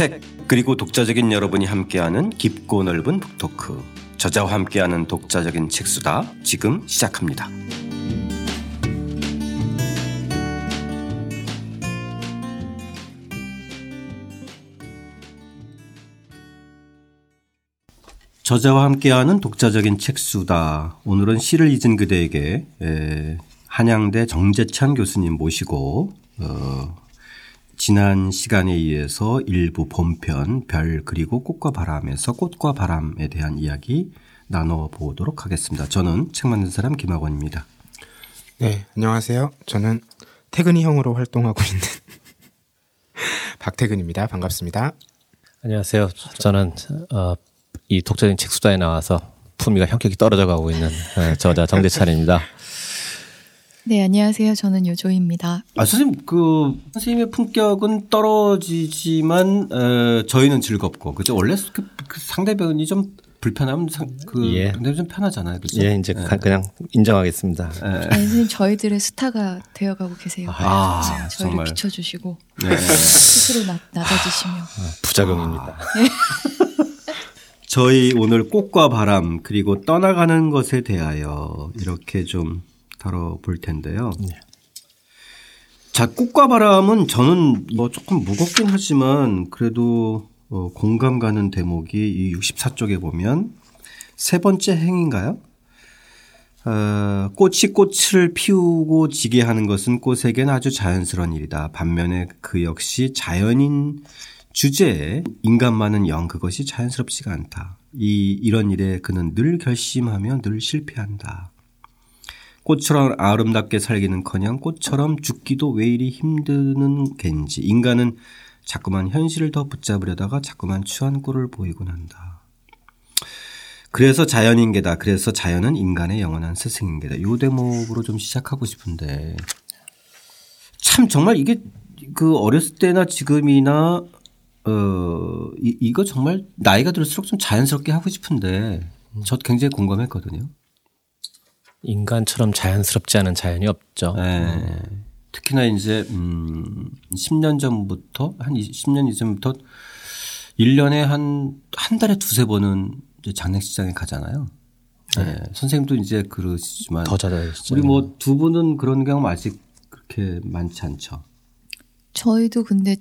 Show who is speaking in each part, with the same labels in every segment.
Speaker 1: 책 그리고 독자적인 여러분이 함께하는 깊고 넓은 북토크 저자와 함께하는 독자적인 책수다 지금 시작합니다. 저자와 함께하는 독자적인 책수다. 오늘은 시를 잊은 그대에게 에, 한양대 정재찬 교수님 모시고 어, 지난 시간에 이어서 일부 본편 별 그리고 꽃과 바람에서 꽃과 바람에 대한 이야기 나눠 보도록 하겠습니다. 저는 책 만든 사람 김학원입니다.
Speaker 2: 네, 안녕하세요. 저는 태근이 형으로 활동하고 있는 박태근입니다. 반갑습니다.
Speaker 3: 안녕하세요. 저는 어, 이 독자적인 책수다에 나와서 품위가 현격히 떨어져 가고 있는 어, 저자 정대찬입니다.
Speaker 4: 네, 안녕하세요. 저는 요조입니다.
Speaker 1: 아, 선생님, 그, 선생님의 품격은 떨어지지만, 에, 저희는 즐겁고, 그죠? 원래 그, 그 상대방이 좀 불편하면 상, 그,
Speaker 3: 예.
Speaker 1: 상대방이 좀 편하잖아요. 그죠?
Speaker 3: 예, 이제 가- 그냥 인정하겠습니다.
Speaker 1: 예.
Speaker 4: 아니, 선생님 저희들의 스타가 되어가고 계세요.
Speaker 1: 아,
Speaker 4: 저희를
Speaker 1: 정말.
Speaker 4: 비춰주시고
Speaker 1: 네.
Speaker 4: 스스로 나, 낮아지시며
Speaker 3: 부작용입니다.
Speaker 1: 저희 오늘 꽃과 바람, 그리고 떠나가는 것에 대하여 이렇게 좀 다뤄볼 텐데요. 자, 꽃과 바람은 저는 뭐 조금 무겁긴 하지만 그래도 어, 공감 가는 대목이 이 64쪽에 보면 세 번째 행인가요? 어, 꽃이 꽃을 피우고 지게 하는 것은 꽃에겐 아주 자연스러운 일이다. 반면에 그 역시 자연인 주제에 인간만은 영 그것이 자연스럽지가 않다. 이 이런 일에 그는 늘 결심하며 늘 실패한다. 꽃처럼 아름답게 살기는커녕 꽃처럼 죽기도 왜 이리 힘드는 겐지. 인간은 자꾸만 현실을 더 붙잡으려다가 자꾸만 추한 꼴을 보이곤 한다. 그래서 자연인계다. 그래서 자연은 인간의 영원한 스승인계다. 요 대목으로 좀 시작하고 싶은데 참 정말 이게 그 어렸을 때나 지금이나 어 이, 이거 정말 나이가 들수록 좀 자연스럽게 하고 싶은데 저 굉장히 공감했거든요.
Speaker 3: 인간처럼 자연스럽지 않은 자연이 없죠.
Speaker 1: 네. 특히나 이제 음 10년 전부터 한 10년 이전부터 1년에 한 한 달에 두세 번은 이제 장례식장에 가잖아요. 네. 선생님도 이제 그러시지만
Speaker 3: 더 잦아지죠.
Speaker 1: 우리 뭐 두 분은 그런 경험 아직 그렇게 많지 않죠.
Speaker 4: 저희도 근데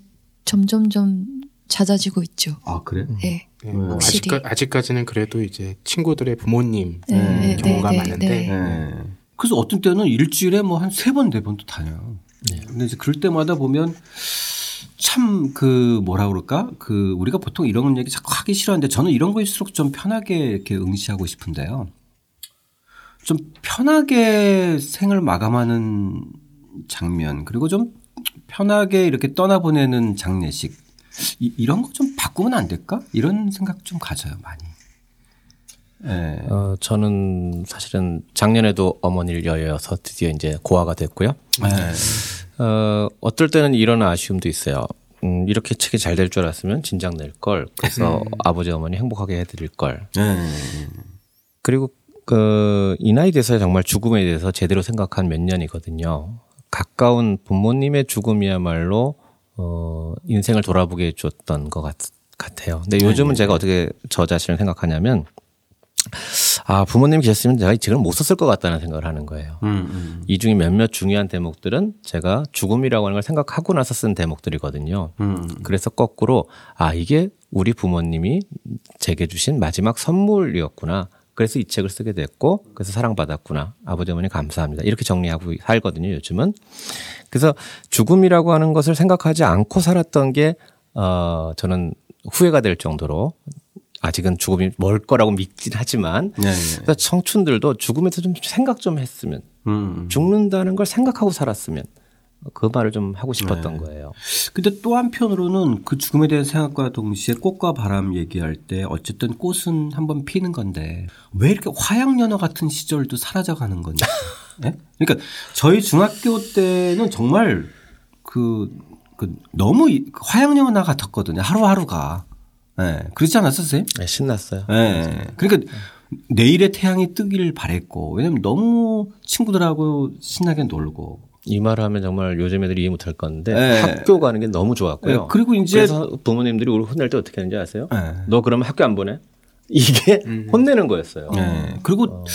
Speaker 4: 점점점 잦아지고 있죠.
Speaker 1: 아 그래?
Speaker 4: 네.
Speaker 2: 네,
Speaker 4: 확실히.
Speaker 2: 아직까, 아직까 지는 그래도 이제 친구들의 부모님
Speaker 4: 네, 네,
Speaker 2: 경우가
Speaker 4: 네,
Speaker 2: 많은데
Speaker 4: 네.
Speaker 1: 네. 그래서 어떤 때는 일주일에 뭐 한 세 번, 네 번도 다녀요. 근데 이제 그럴 때마다 보면 참 그 뭐라 그럴까? 그 우리가 보통 이런 얘기 자꾸 하기 싫어하는데 저는 이런 거일수록 좀 편하게 이렇게 응시하고 싶은데요. 좀 편하게 생을 마감하는 장면 그리고 좀 편하게 이렇게 떠나보내는 장례식 이, 이런 거 좀 바꾸면 안 될까? 이런 생각 좀 가져요 많이. 예.
Speaker 3: 어, 저는 사실은 작년에도 어머니를 여여서 드디어 이제 고아가 됐고요.
Speaker 1: 예.
Speaker 3: 어, 어떨 때는 이런 아쉬움도 있어요. 음, 이렇게 책이 잘 될 줄 알았으면 진작 낼 걸. 그래서 아버지 어머니 행복하게 해드릴 걸.
Speaker 1: 예.
Speaker 3: 그리고 그 이 나이 돼서 정말 죽음에 대해서 제대로 생각한 몇 년이거든요. 가까운 부모님의 죽음이야말로 어 인생을 돌아보게 해줬던 것 같, 같아요. 근데 요즘은 제가 어떻게 저 자신을 생각하냐면 아 부모님이 계셨으면 제가 이 책을 못 썼을 것 같다는 생각을 하는 거예요.
Speaker 1: 음, 음.
Speaker 3: 이 중에 몇몇 중요한 대목들은 제가 죽음이라고 하는 걸 생각하고 나서 쓴 대목들이거든요.
Speaker 1: 음.
Speaker 3: 그래서 거꾸로 아 이게 우리 부모님이 제게 주신 마지막 선물이었구나. 그래서 이 책을 쓰게 됐고 그래서 사랑받았구나. 아버지 어머니 감사합니다. 이렇게 정리하고 살거든요. 요즘은. 그래서 죽음이라고 하는 것을 생각하지 않고 살았던 게 어, 저는 후회가 될 정도로 아직은 죽음이 멀 거라고 믿긴 하지만
Speaker 1: 네, 네.
Speaker 3: 그래서 청춘들도 죽음에 대해서 좀 생각 좀 했으면
Speaker 1: 음.
Speaker 3: 죽는다는 걸 생각하고 살았으면 그 말을 좀 하고 싶었던 거예요.
Speaker 1: 근데 또 한편으로는 그 죽음에 대한 생각과 동시에 꽃과 바람 얘기할 때 어쨌든 꽃은 한번 피는 건데 왜 이렇게 화양연화 같은 시절도 사라져가는 건지. 예? 그러니까 저희 중학교 때는 정말 그, 그 너무 이- 화양연화 같았거든요. 하루하루가. 예. 그렇지 않았어요, 선생님?
Speaker 3: 네, 신났어요.
Speaker 1: 예. 그러니까 내일의 태양이 뜨길 바랬고, 왜냐면 너무 친구들하고 신나게 놀고,
Speaker 3: 이 말을 하면 정말 요즘 애들이 이해 못할 건데
Speaker 1: 네.
Speaker 3: 학교 가는 게 너무 좋았고요.
Speaker 1: 네, 그리고 이제-
Speaker 3: 그래서 부모님들이 우리 혼낼 때 어떻게 하는지 아세요?
Speaker 1: 네.
Speaker 3: 너 그러면 학교 안 보내? 이게 혼내는 거였어요.
Speaker 1: 네. 그리고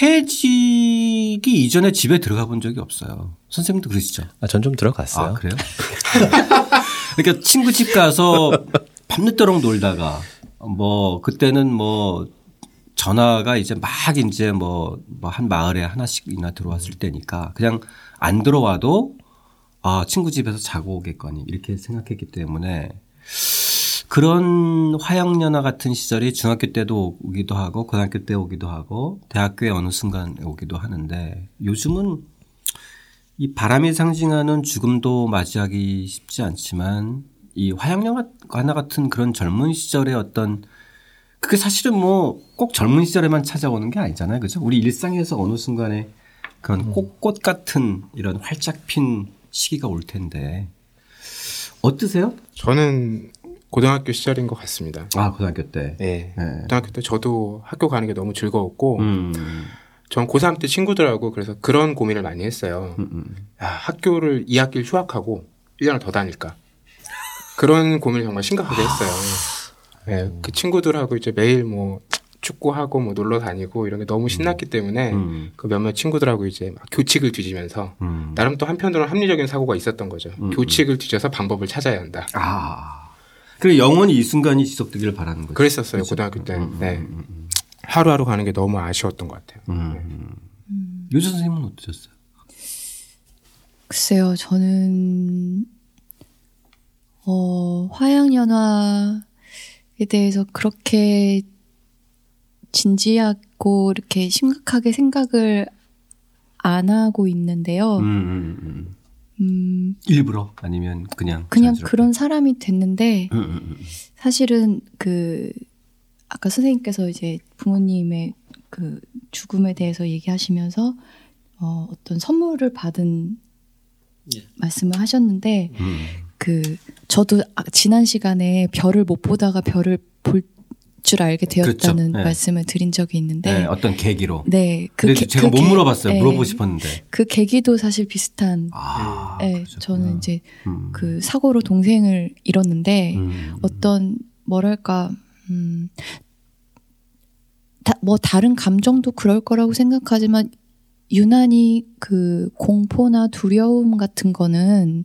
Speaker 1: 해직이 이전에 집에 들어가 본 적이 없어요. 선생님도 그러시죠?
Speaker 3: 아, 전 좀 들어갔어요.
Speaker 1: 아, 그래요? 그러니까 친구 집 가서 밤늦도록 놀다가 뭐 그때는 뭐 전화가 이제 막 이제 뭐뭐한 마을에 하나씩이나 들어왔을 때니까 그냥 안 들어와도 아 친구 집에서 자고 오겠거니 이렇게 생각했기 때문에 그런 화양연화 같은 시절이 중학교 때도 오기도 하고 고등학교 때 오기도 하고 대학교에 어느 순간 오기도 하는데 요즘은 이 바람이 상징하는 죽음도 맞이하기 쉽지 않지만 이 화양연화 같은 그런 젊은 시절의 어떤 그게 사실은 뭐 꼭 젊은 시절에만 찾아오는 게 아니잖아요. 그죠? 우리 일상에서 어느 순간에 그런 꽃꽃 같은 이런 활짝 핀 시기가 올 텐데 어떠세요?
Speaker 2: 저는 고등학교 시절인 것 같습니다.
Speaker 1: 아, 고등학교 때.
Speaker 2: 네.
Speaker 1: 네.
Speaker 2: 고등학교 때 저도 학교 가는 게 너무 즐거웠고,
Speaker 1: 음.
Speaker 2: 전 고3 때 친구들하고 그래서 그런 고민을 많이 했어요.
Speaker 1: 음, 음.
Speaker 2: 야, 학교를 2학기를 휴학하고 1년을 더 다닐까? 그런 고민을 정말 심각하게 했어요. 네, 그 친구들하고 이제 매일 뭐 축구하고 뭐 놀러 다니고 이런 게 너무 신났기 때문에
Speaker 1: 음.
Speaker 2: 그 몇몇 친구들하고 이제 막 교칙을 뒤지면서
Speaker 1: 음.
Speaker 2: 나름 또 한편으로는 합리적인 사고가 있었던 거죠.
Speaker 1: 음,
Speaker 2: 교칙을 뒤져서 방법을 찾아야 한다.
Speaker 1: 아. 그리고 영원히 이 순간이 지속되기를 바라는 거죠.
Speaker 2: 그랬었어요 고등학교 때는. 네. 하루하루 가는 게 너무 아쉬웠던 것 같아요.
Speaker 1: 음. 요조 선생님은 어떠셨어요?
Speaker 4: 글쎄요, 저는 어, 화양연화에 대해서 그렇게 진지하고 이렇게 심각하게 생각을 안 하고 있는데요.
Speaker 1: 음, 음, 음.
Speaker 4: 음,
Speaker 1: 일부러 아니면 그냥
Speaker 4: 그냥
Speaker 1: 자연스럽게?
Speaker 4: 그런 사람이 됐는데
Speaker 1: 음, 음, 음.
Speaker 4: 사실은 그 아까 선생님께서 이제 부모님의 그 죽음에 대해서 얘기하시면서 어, 어떤 선물을 받은 말씀을 하셨는데
Speaker 1: 음.
Speaker 4: 그 저도 아- 지난 시간에 별을 못 보다가 별을 볼 줄 알게 되었다는
Speaker 1: 그렇죠. 네.
Speaker 4: 말씀을 드린 적이 있는데
Speaker 1: 네, 어떤 계기로.
Speaker 4: 네, 그
Speaker 1: 제가 그못
Speaker 4: 계-
Speaker 1: 물어봤어요.
Speaker 4: 네,
Speaker 1: 물어보고 싶었는데.
Speaker 4: 그 계기도 사실 비슷한.
Speaker 1: 아,
Speaker 4: 네,
Speaker 1: 그러셨구나.
Speaker 4: 저는 이제
Speaker 1: 음.
Speaker 4: 그 사고로 동생을 잃었는데
Speaker 1: 음.
Speaker 4: 어떤 뭐랄까 음, 다, 뭐 다른 감정도 그럴 거라고 생각하지만 유난히 그 공포나 두려움 같은 거는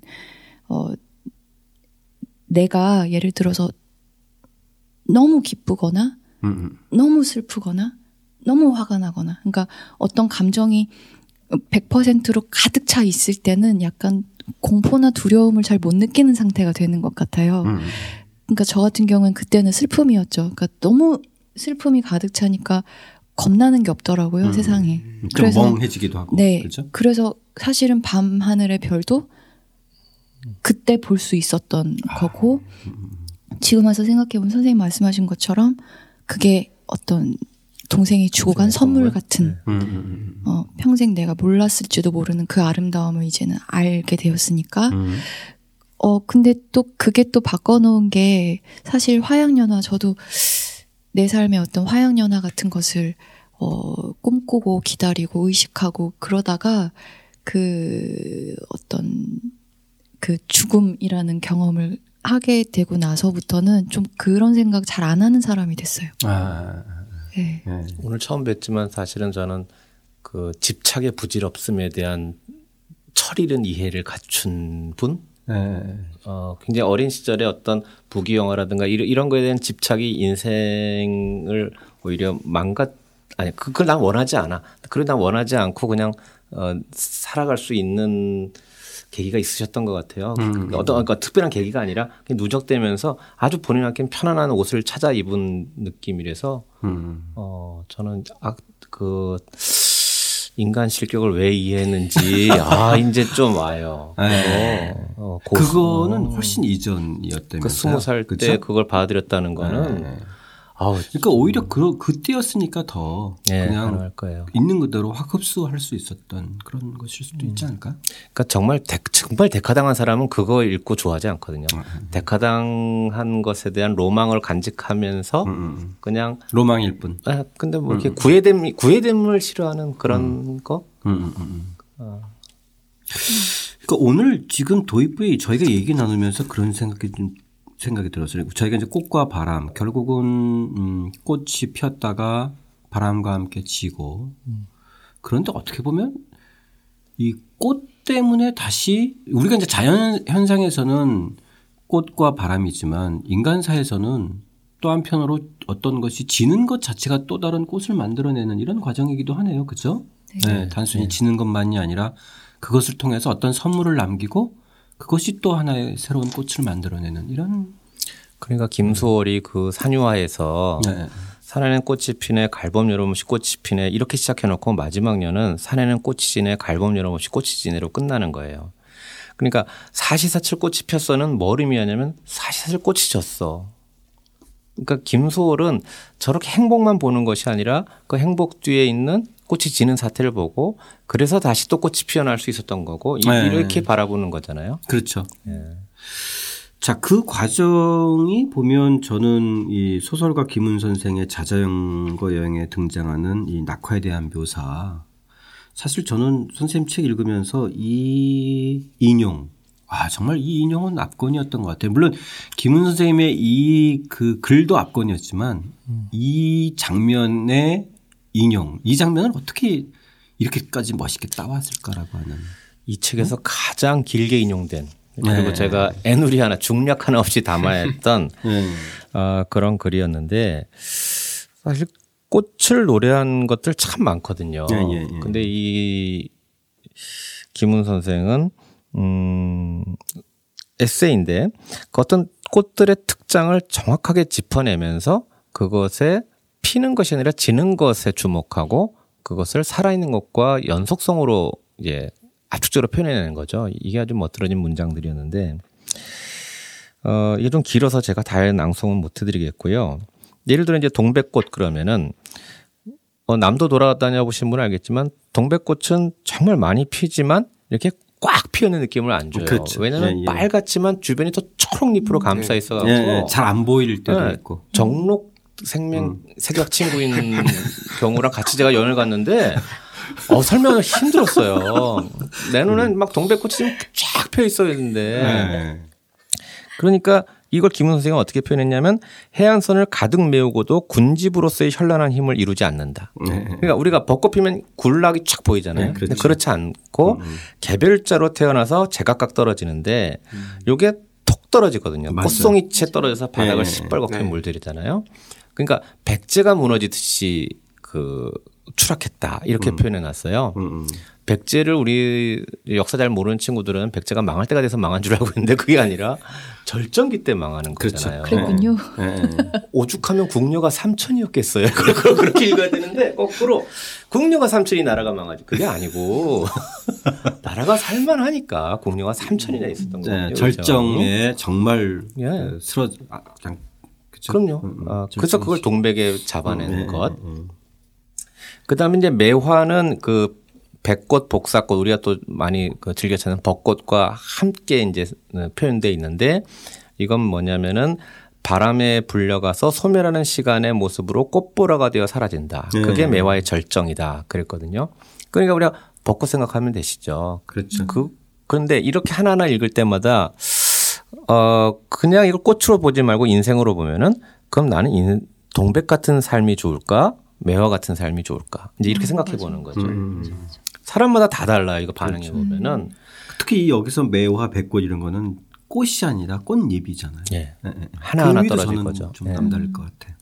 Speaker 4: 어 내가 예를 들어서 너무 기쁘거나
Speaker 1: 음, 음.
Speaker 4: 너무 슬프거나 너무 화가 나거나 그러니까 어떤 감정이 100%로 가득 차 있을 때는 약간 공포나 두려움을 잘 못 느끼는 상태가 되는 것 같아요.
Speaker 1: 음.
Speaker 4: 그러니까 저 같은 경우는 그때는 슬픔이었죠. 그러니까 너무 슬픔이 가득 차니까 겁나는 게 없더라고요,
Speaker 1: 음.
Speaker 4: 세상에.
Speaker 1: 좀
Speaker 4: 그래서-
Speaker 1: 멍해지기도 하고.
Speaker 4: 네.
Speaker 1: 그렇죠?
Speaker 4: 그래서 사실은 밤 하늘의 별도 그때 볼 수 있었던
Speaker 1: 아.
Speaker 4: 거고 지금 와서 생각해보면 선생님 말씀하신 것처럼 그게 어떤 동생이 주고 간 선물? 같은
Speaker 1: 음, 음,
Speaker 4: 어, 평생 내가 몰랐을지도 모르는 그 아름다움을 이제는 알게 되었으니까
Speaker 1: 음.
Speaker 4: 어, 근데 또 그게 또 바꿔놓은 게 사실 화양연화 저도 내 삶의 어떤 화양연화 같은 것을 어, 꿈꾸고 기다리고 의식하고 그러다가 그 어떤 그 죽음이라는 경험을 하게 되고 나서부터는 좀 그런 생각 잘 안 하는 사람이 됐어요.
Speaker 1: 아,
Speaker 4: 네.
Speaker 1: 네.
Speaker 3: 오늘 처음 뵀지만 사실은 저는 그 집착의 부질없음에 대한 철이른 이해를 갖춘 분?
Speaker 1: 네.
Speaker 3: 어, 굉장히 어린 시절에 어떤 부귀 영화라든가 이런, 이런 거에 대한 집착이 인생을 오히려 망가, 아니, 그- 그걸 난 원하지 않아. 그걸 난 원하지 않고 그냥, 어, 살아갈 수 있는 계기가 있으셨던 것 같아요.
Speaker 1: 음.
Speaker 3: 그 어떤, 그러니까 특별한 계기가 아니라 누적되면서 아주 본인한테 편안한 옷을 찾아 입은 느낌이라서,
Speaker 1: 음.
Speaker 3: 어, 저는, 아, 그, 인간 실격을 왜 이해했는지, 아, 이제 좀 와요.
Speaker 1: 네.
Speaker 3: 어, 어,
Speaker 1: 그거는
Speaker 3: 어.
Speaker 1: 훨씬 이전이었다면서요.
Speaker 3: 그 스무 살때
Speaker 1: 그쵸?
Speaker 3: 그걸 받아들였다는 거는
Speaker 1: 네.
Speaker 3: 아우
Speaker 1: 그러니까 오히려 그 그때였으니까 더
Speaker 3: 예,
Speaker 1: 그냥. 있는 그대로 확 흡수할 수 있었던 그런 것일 수도 있지 않을까?
Speaker 3: 그러니까 정말 데, 정말 데카당한 사람은 그거 읽고 좋아하지 않거든요. 데카당한 것에 대한 로망을 간직하면서
Speaker 1: 음, 음.
Speaker 3: 그냥
Speaker 1: 로망일 뿐.
Speaker 3: 아 근데 뭐 이렇게 구애됨 구애됨을 싫어하는 그런 거
Speaker 1: 음, 음, 음. 그러니까 오늘 지금 도입부에 저희가 얘기 나누면서 그런 생각이 좀 생각이 들었어요. 저희가 이제 꽃과 바람 결국은 음, 꽃이 피었다가 바람과 함께 지고 그런데 어떻게 보면 이 꽃 때문에 다시 우리가 이제 자연 현상에서는 꽃과 바람이지만 인간사에서는 또 한편으로 어떤 것이 지는 것 자체가 또 다른 꽃을 만들어내는 이런 과정이기도 하네요. 그죠? 네. 단순히 지는 것만이 아니라 그것을 통해서 어떤 선물을 남기고 그것이 또 하나의 새로운 꽃을 만들어내는 이런
Speaker 3: 그러니까 김수월이 그 산유화에서
Speaker 1: 네.
Speaker 3: 산에는 꽃이 피네 갈범 여름없이 꽃이 피네 이렇게 시작해놓고 마지막 년은 산에는 꽃이 지네 갈범 여름없이 꽃이 지네로 끝나는 거예요. 그러니까 사시사철 꽃이 폈어는 뭘 의미하냐면 사시사철 꽃이 졌어. 그러니까 김소월은 저렇게 행복만 보는 것이 아니라 그 행복 뒤에 있는 꽃이 지는 사태를 보고 그래서 다시 또 꽃이 피어날 수 있었던 거고 이-
Speaker 1: 네.
Speaker 3: 이렇게 바라보는 거잖아요.
Speaker 1: 그렇죠.
Speaker 3: 예.
Speaker 1: 자, 그 과정이 보면 저는 이 소설가 김은 선생의 자자연거 여행에 등장하는 이 낙화에 대한 묘사. 사실 저는 선생님 책 읽으면서 이 인용. 아, 정말 이 인용은 압권이었던 것 같아요. 물론 김은 선생님의 이 그 글도 압권이었지만 이 장면의 인용, 이 장면을 어떻게 이렇게까지 멋있게 따왔을까라고 하는.
Speaker 3: 이 책에서 가장 길게 인용된 그리고
Speaker 1: 네.
Speaker 3: 제가 애누리 하나 중략 하나 없이 담아야 했던
Speaker 1: 네.
Speaker 3: 어, 그런 글이었는데 사실 꽃을 노래한 것들 참 많거든요.
Speaker 1: 예, 예, 예.
Speaker 3: 근데 이 김훈 선생은 음 에세이인데 그 어떤 꽃들의 특장을 정확하게 짚어내면서 그것에 피는 것이 아니라 지는 것에 주목하고 그것을 살아있는 것과 연속성으로 이제 압축적으로 표현해내는 거죠. 이게 아주 멋들어진 문장들이었는데 어, 이게 좀 길어서 제가 다 낭송은 못 해드리겠고요. 예를 들어 이제 동백꽃 그러면은 어, 남도 돌아다녀 보신 분은 알겠지만 동백꽃은 정말 많이 피지만 이렇게 꽉 피어있는 느낌을 안 줘요.
Speaker 1: 그렇죠.
Speaker 3: 왜냐하면
Speaker 1: 예, 예.
Speaker 3: 빨갛지만 주변이 또 초록잎으로 감싸 있어갖고
Speaker 1: 예, 예. 잘안 보일 때도
Speaker 3: 네.
Speaker 1: 있고.
Speaker 3: 정록 생명 색약 친구인 경우랑 같이 제가 여행을 갔는데 어, 설명을 힘들었어요. 내 눈엔 막 동백꽃이 지금 쫙 펴 있어야 되는데
Speaker 1: 네.
Speaker 3: 그러니까 이걸 김은 선생은 어떻게 표현했냐면 해안선을 가득 메우고도 군집으로서의 현란한 힘을 이루지 않는다. 그러니까 우리가 벚꽃 피면 굴락이 쫙 보이잖아요.
Speaker 1: 네, 그렇죠.
Speaker 3: 그렇지 않고 개별자로 태어나서 제각각 떨어지는데 요게 톡 떨어지거든요.
Speaker 1: 맞아요.
Speaker 3: 꽃송이채 떨어져서 바닥을
Speaker 1: 네.
Speaker 3: 시뻘겋게
Speaker 2: 네.
Speaker 3: 물들이잖아요. 그러니까 백제가 무너지듯이 그 추락했다 이렇게 표현해 놨어요.
Speaker 1: 음, 음.
Speaker 3: 백제를 우리 역사 잘 모르는 친구들은 백제가 망할 때가 돼서 망한 줄 알고 있는데 그게 아니라 절정기 때 망하는
Speaker 1: 그렇죠.
Speaker 3: 거잖아요.
Speaker 4: 그랬군요.
Speaker 1: 예, 예.
Speaker 3: 오죽하면 국녀가 삼천이었겠어요. 그걸 그렇게 읽어야 되는데 거꾸로 국녀가 삼천이 나라가 망하지. 그게 아니고 나라가 살만하니까 국녀가 삼천이나 있었던 거예요.
Speaker 1: 네, 절정에 정말
Speaker 3: 예.
Speaker 1: 그 쓰러 아, 그냥 그쵸?
Speaker 3: 그럼요.
Speaker 1: 음, 음,
Speaker 3: 아, 그래서 그걸 동백에 잡아낸
Speaker 1: 음,
Speaker 3: 것.
Speaker 1: 음, 음.
Speaker 3: 그다음에 이제 매화는 그 백꽃, 복사꽃 우리가 또 많이 그 즐겨 찾는 벚꽃과 함께 이제 표현돼 있는데 이건 뭐냐면은 바람에 불려가서 소멸하는 시간의 모습으로 꽃보라가 되어 사라진다. 그게
Speaker 1: 네.
Speaker 3: 매화의 절정이다. 그랬거든요. 그러니까 우리가 벚꽃 생각하면 되시죠.
Speaker 1: 그렇죠.
Speaker 3: 그 그런데 이렇게 하나하나 읽을 때마다 어 그냥 이걸 꽃으로 보지 말고 인생으로 보면은 그럼 나는 인- 동백 같은 삶이 좋을까? 매화 같은 삶이 좋을까? 이제 이렇게 생각해 보는 거죠.
Speaker 1: 음.
Speaker 3: 사람마다 다 달라. 이거 반응해 보면은
Speaker 1: 특히 이 여기서 매화, 백꽃 이런 거는 꽃이 아니라 꽃잎이잖아요.
Speaker 3: 예.
Speaker 1: 예, 예.
Speaker 3: 하나하나
Speaker 1: 그
Speaker 3: 떨어질 거죠.
Speaker 1: 좀
Speaker 3: 예.
Speaker 1: 남다를 것 같아요.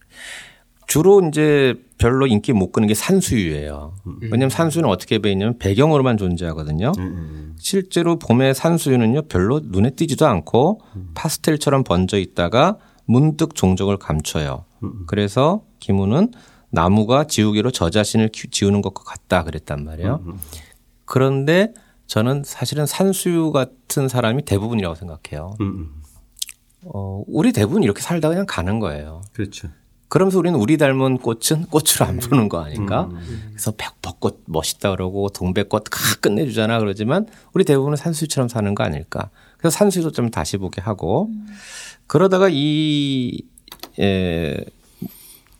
Speaker 3: 주로 이제 별로 인기 못 끄는 게 산수유예요. 왜냐하면 산수유는 어떻게 배이냐면 배경으로만 존재하거든요.
Speaker 1: 예, 예, 예.
Speaker 3: 실제로 봄의 산수유는요 별로 눈에 띄지도 않고 파스텔처럼 번져 있다가 문득 종적을 감춰요. 그래서 김우는 나무가 지우개로 저 자신을 키- 지우는 것과 같다 그랬단 말이에요. 그런데 저는 사실은 산수유 같은 사람이 대부분이라고 생각해요.
Speaker 1: 음, 음.
Speaker 3: 어, 우리 대부분 이렇게 살다 그냥 가는 거예요.
Speaker 1: 그렇죠.
Speaker 3: 그러면서 우리는 우리 닮은 꽃은 꽃으로 안 보는 거 아닌가? 그래서 백- 벚꽃 멋있다 그러고 동백꽃 다 끝내주잖아 그러지만 우리 대부분은 산수유처럼 사는 거 아닐까? 그래서 산수유도 좀 다시 보게 하고 그러다가 이 에,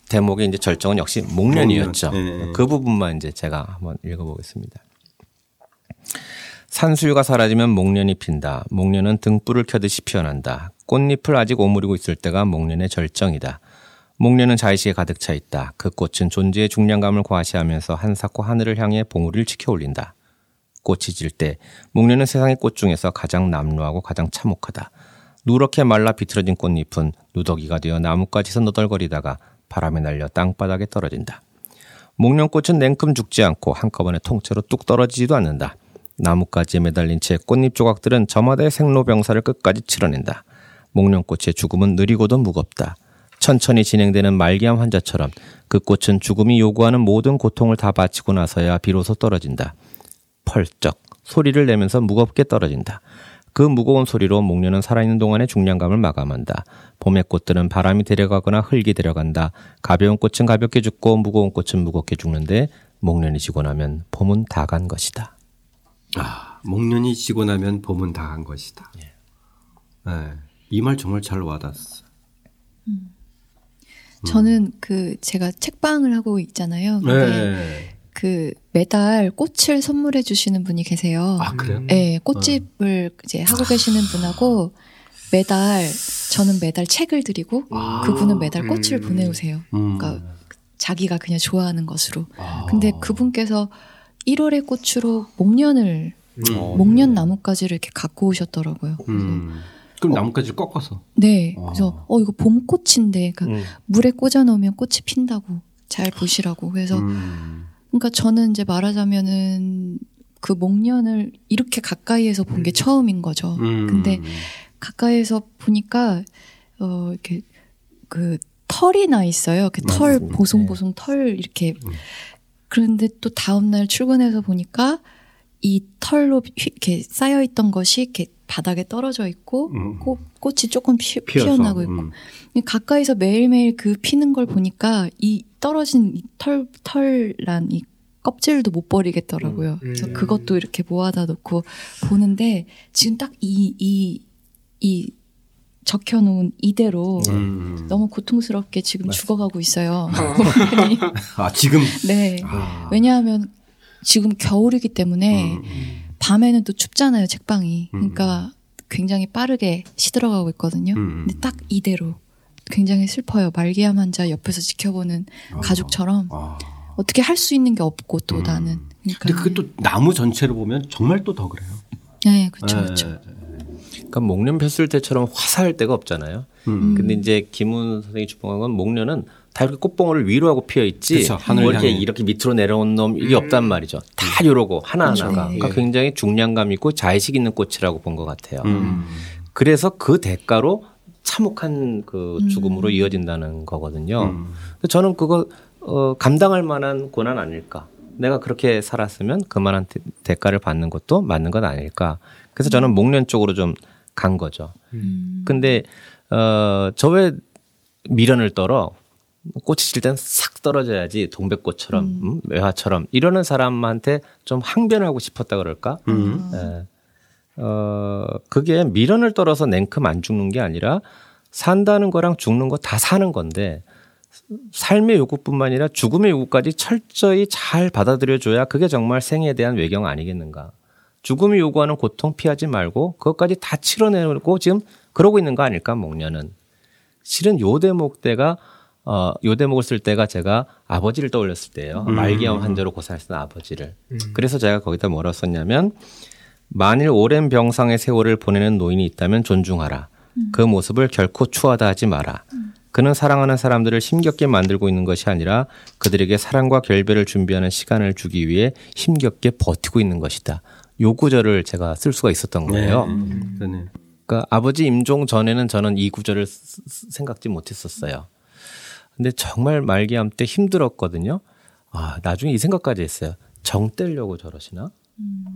Speaker 3: 대목의 이제 절정은 역시 목련이었죠.
Speaker 1: 목련. 예, 예.
Speaker 3: 그 부분만 이제 제가 한번 읽어보겠습니다. 산수유가 사라지면 목련이 핀다. 목련은 등불을 켜듯이 피어난다. 꽃잎을 아직 오므리고 있을 때가 목련의 절정이다. 목련은 자의식에 가득 차 있다. 그 꽃은 존재의 중량감을 과시하면서 한사코 하늘을 향해 봉우리를 지켜 올린다. 꽃이 질 때 목련은 세상의 꽃 중에서 가장 남루하고 가장 참혹하다. 누렇게 말라 비틀어진 꽃잎은 누더기가 되어 나뭇가지에서 너덜거리다가 바람에 날려 땅바닥에 떨어진다. 목련꽃은 냉큼 죽지 않고 한꺼번에 통째로 뚝 떨어지지도 않는다. 나뭇가지에 매달린 채 꽃잎 조각들은 저마다의 생로병사를 끝까지 치러낸다. 목련꽃의 죽음은 느리고도 무겁다. 천천히 진행되는 말기암 환자처럼 그 꽃은 죽음이 요구하는 모든 고통을 다 바치고 나서야 비로소 떨어진다. 펄쩍 소리를 내면서 무겁게 떨어진다. 그 무거운 소리로 목련은 살아있는 동안의 중량감을 마감한다. 봄의 꽃들은 바람이 데려가거나 흙이 데려간다. 가벼운 꽃은 가볍게 죽고 무거운 꽃은 무겁게 죽는데 목련이 지고 나면 봄은 다 간 것이다.
Speaker 1: 아, 목련이 지고 나면 봄은 다 간 것이다. 예. 네. 이말 정말 잘 와닿았어.
Speaker 4: 음. 저는 그 제가 책방을 하고 있잖아요. 네. 그 매달 꽃을 선물해 주시는 분이 계세요.
Speaker 1: 아 그래요?
Speaker 4: 네, 꽃집을 어. 이제 하고 계시는 분하고 매달 저는 매달 책을 드리고 아. 그분은 매달 꽃을 음. 보내오세요. 음. 그러니까 자기가 그냥 좋아하는 것으로. 아. 근데 그분께서 1월의 꽃으로 목련을 음. 목련 나뭇가지를 이렇게 갖고 오셨더라고요.
Speaker 1: 음. 그럼 어. 나뭇가지를 꺾어서.
Speaker 4: 네. 아. 그래서 어 이거 봄꽃인데 그러니까 음. 물에 꽂아 놓으면 꽃이 핀다고 잘 보시라고. 그래서 음. 그러니까 저는 이제 말하자면은 그 목련을 이렇게 가까이에서 본게 음. 처음인 거죠. 음. 근데 가까이에서 보니까 어 이렇게 그 털이 나 있어요. 그 털 보송보송 네. 털 이렇게 음. 그런데 또 다음 날 출근해서 보니까 이 털로 이렇게 쌓여 있던 것이 이렇게 바닥에 떨어져 있고 음. 꽃, 꽃이 조금 피, 어나고 있고 음. 가까이서 매일매일 그 피는 걸 보니까 이 떨어진 털 털란 이 껍질도 못 버리겠더라고요. 음. 그래서 음. 그것도 이렇게 모아다 놓고 보는데 지금 딱 이 이 이 적혀놓은 이대로 음. 너무 고통스럽게 지금 맞습니다. 죽어가고 있어요.
Speaker 1: 아 지금
Speaker 4: 네 아. 왜냐하면 지금 겨울이기 때문에 음. 밤에는 또 춥잖아요 책방이. 음. 그러니까 굉장히 빠르게 시들어가고 있거든요. 음. 근데 딱 이대로 굉장히 슬퍼요. 말기암 환자 옆에서 지켜보는 아. 가족처럼 아. 어떻게 할 수 있는 게 없고 또 음. 나는.
Speaker 1: 그러니까. 근데 그게 또 나무 전체를 보면 정말 또 더 그래요.
Speaker 4: 네, 그렇죠, 그렇죠.
Speaker 3: 그러니까 목련 폈을 때처럼 화사할 때가 없잖아요. 음. 근데 이제 김훈 선생이 주봉한 건 목련은 다 이렇게 꽃봉오리를 위로 하고 피어 있지. 뭐 이렇게 이렇게 밑으로 내려온 놈 이게 음. 없단 말이죠. 다 요러고 하나 하나가. 네. 그러니까 굉장히 중량감 있고 자의식 있는 꽃이라고 본 것 같아요. 음. 그래서 그 대가로 참혹한 그 음. 죽음으로 음. 이어진다는 거거든요. 음. 저는 그거 어, 감당할 만한 고난 아닐까. 내가 그렇게 살았으면 그만한 대, 가를 받는 것도 맞는 건 아닐까. 그래서 저는 목련 쪽으로 좀 간 거죠. 음. 근데 어, 저 왜 미련을 떨어 꽃이 질 땐 싹 떨어져야지 동백꽃처럼 음. 음, 외화처럼 이러는 사람한테 좀 항변하고 싶었다 그럴까? 음. 예. 어 그게 미련을 떨어서 냉큼 안 죽는 게 아니라 산다는 거랑 죽는 거 다 사는 건데 삶의 요구뿐만 아니라 죽음의 요구까지 철저히 잘 받아들여줘야 그게 정말 생에 대한 외경 아니겠는가? 죽음이 요구하는 고통 피하지 말고 그것까지 다 치러내고 지금 그러고 있는 거 아닐까 목련은 실은 요 대목 때가 어, 요 대목을 쓸 때가 제가 아버지를 떠올렸을 때예요. 음. 말기암 환자로 고생하시던 아버지를. 음. 그래서 제가 거기다 뭐라고 썼냐면 만일 오랜 병상의 세월을 보내는 노인이 있다면 존중하라. 음. 그 모습을 결코 추하다 하지 마라. 음. 그는 사랑하는 사람들을 힘겹게 만들고 있는 것이 아니라 그들에게 사랑과 결별을 준비하는 시간을 주기 위해 힘겹게 버티고 있는 것이다. 요 구절을 제가 쓸 수가 있었던 거예요. 네. 네. 그러니까 아버지 임종 전에는 저는 이 구절을 생각지 못했었어요. 근데 정말 말기암 때 힘들었거든요. 아, 나중에 이 생각까지 했어요. 정 떼려고 저러시나?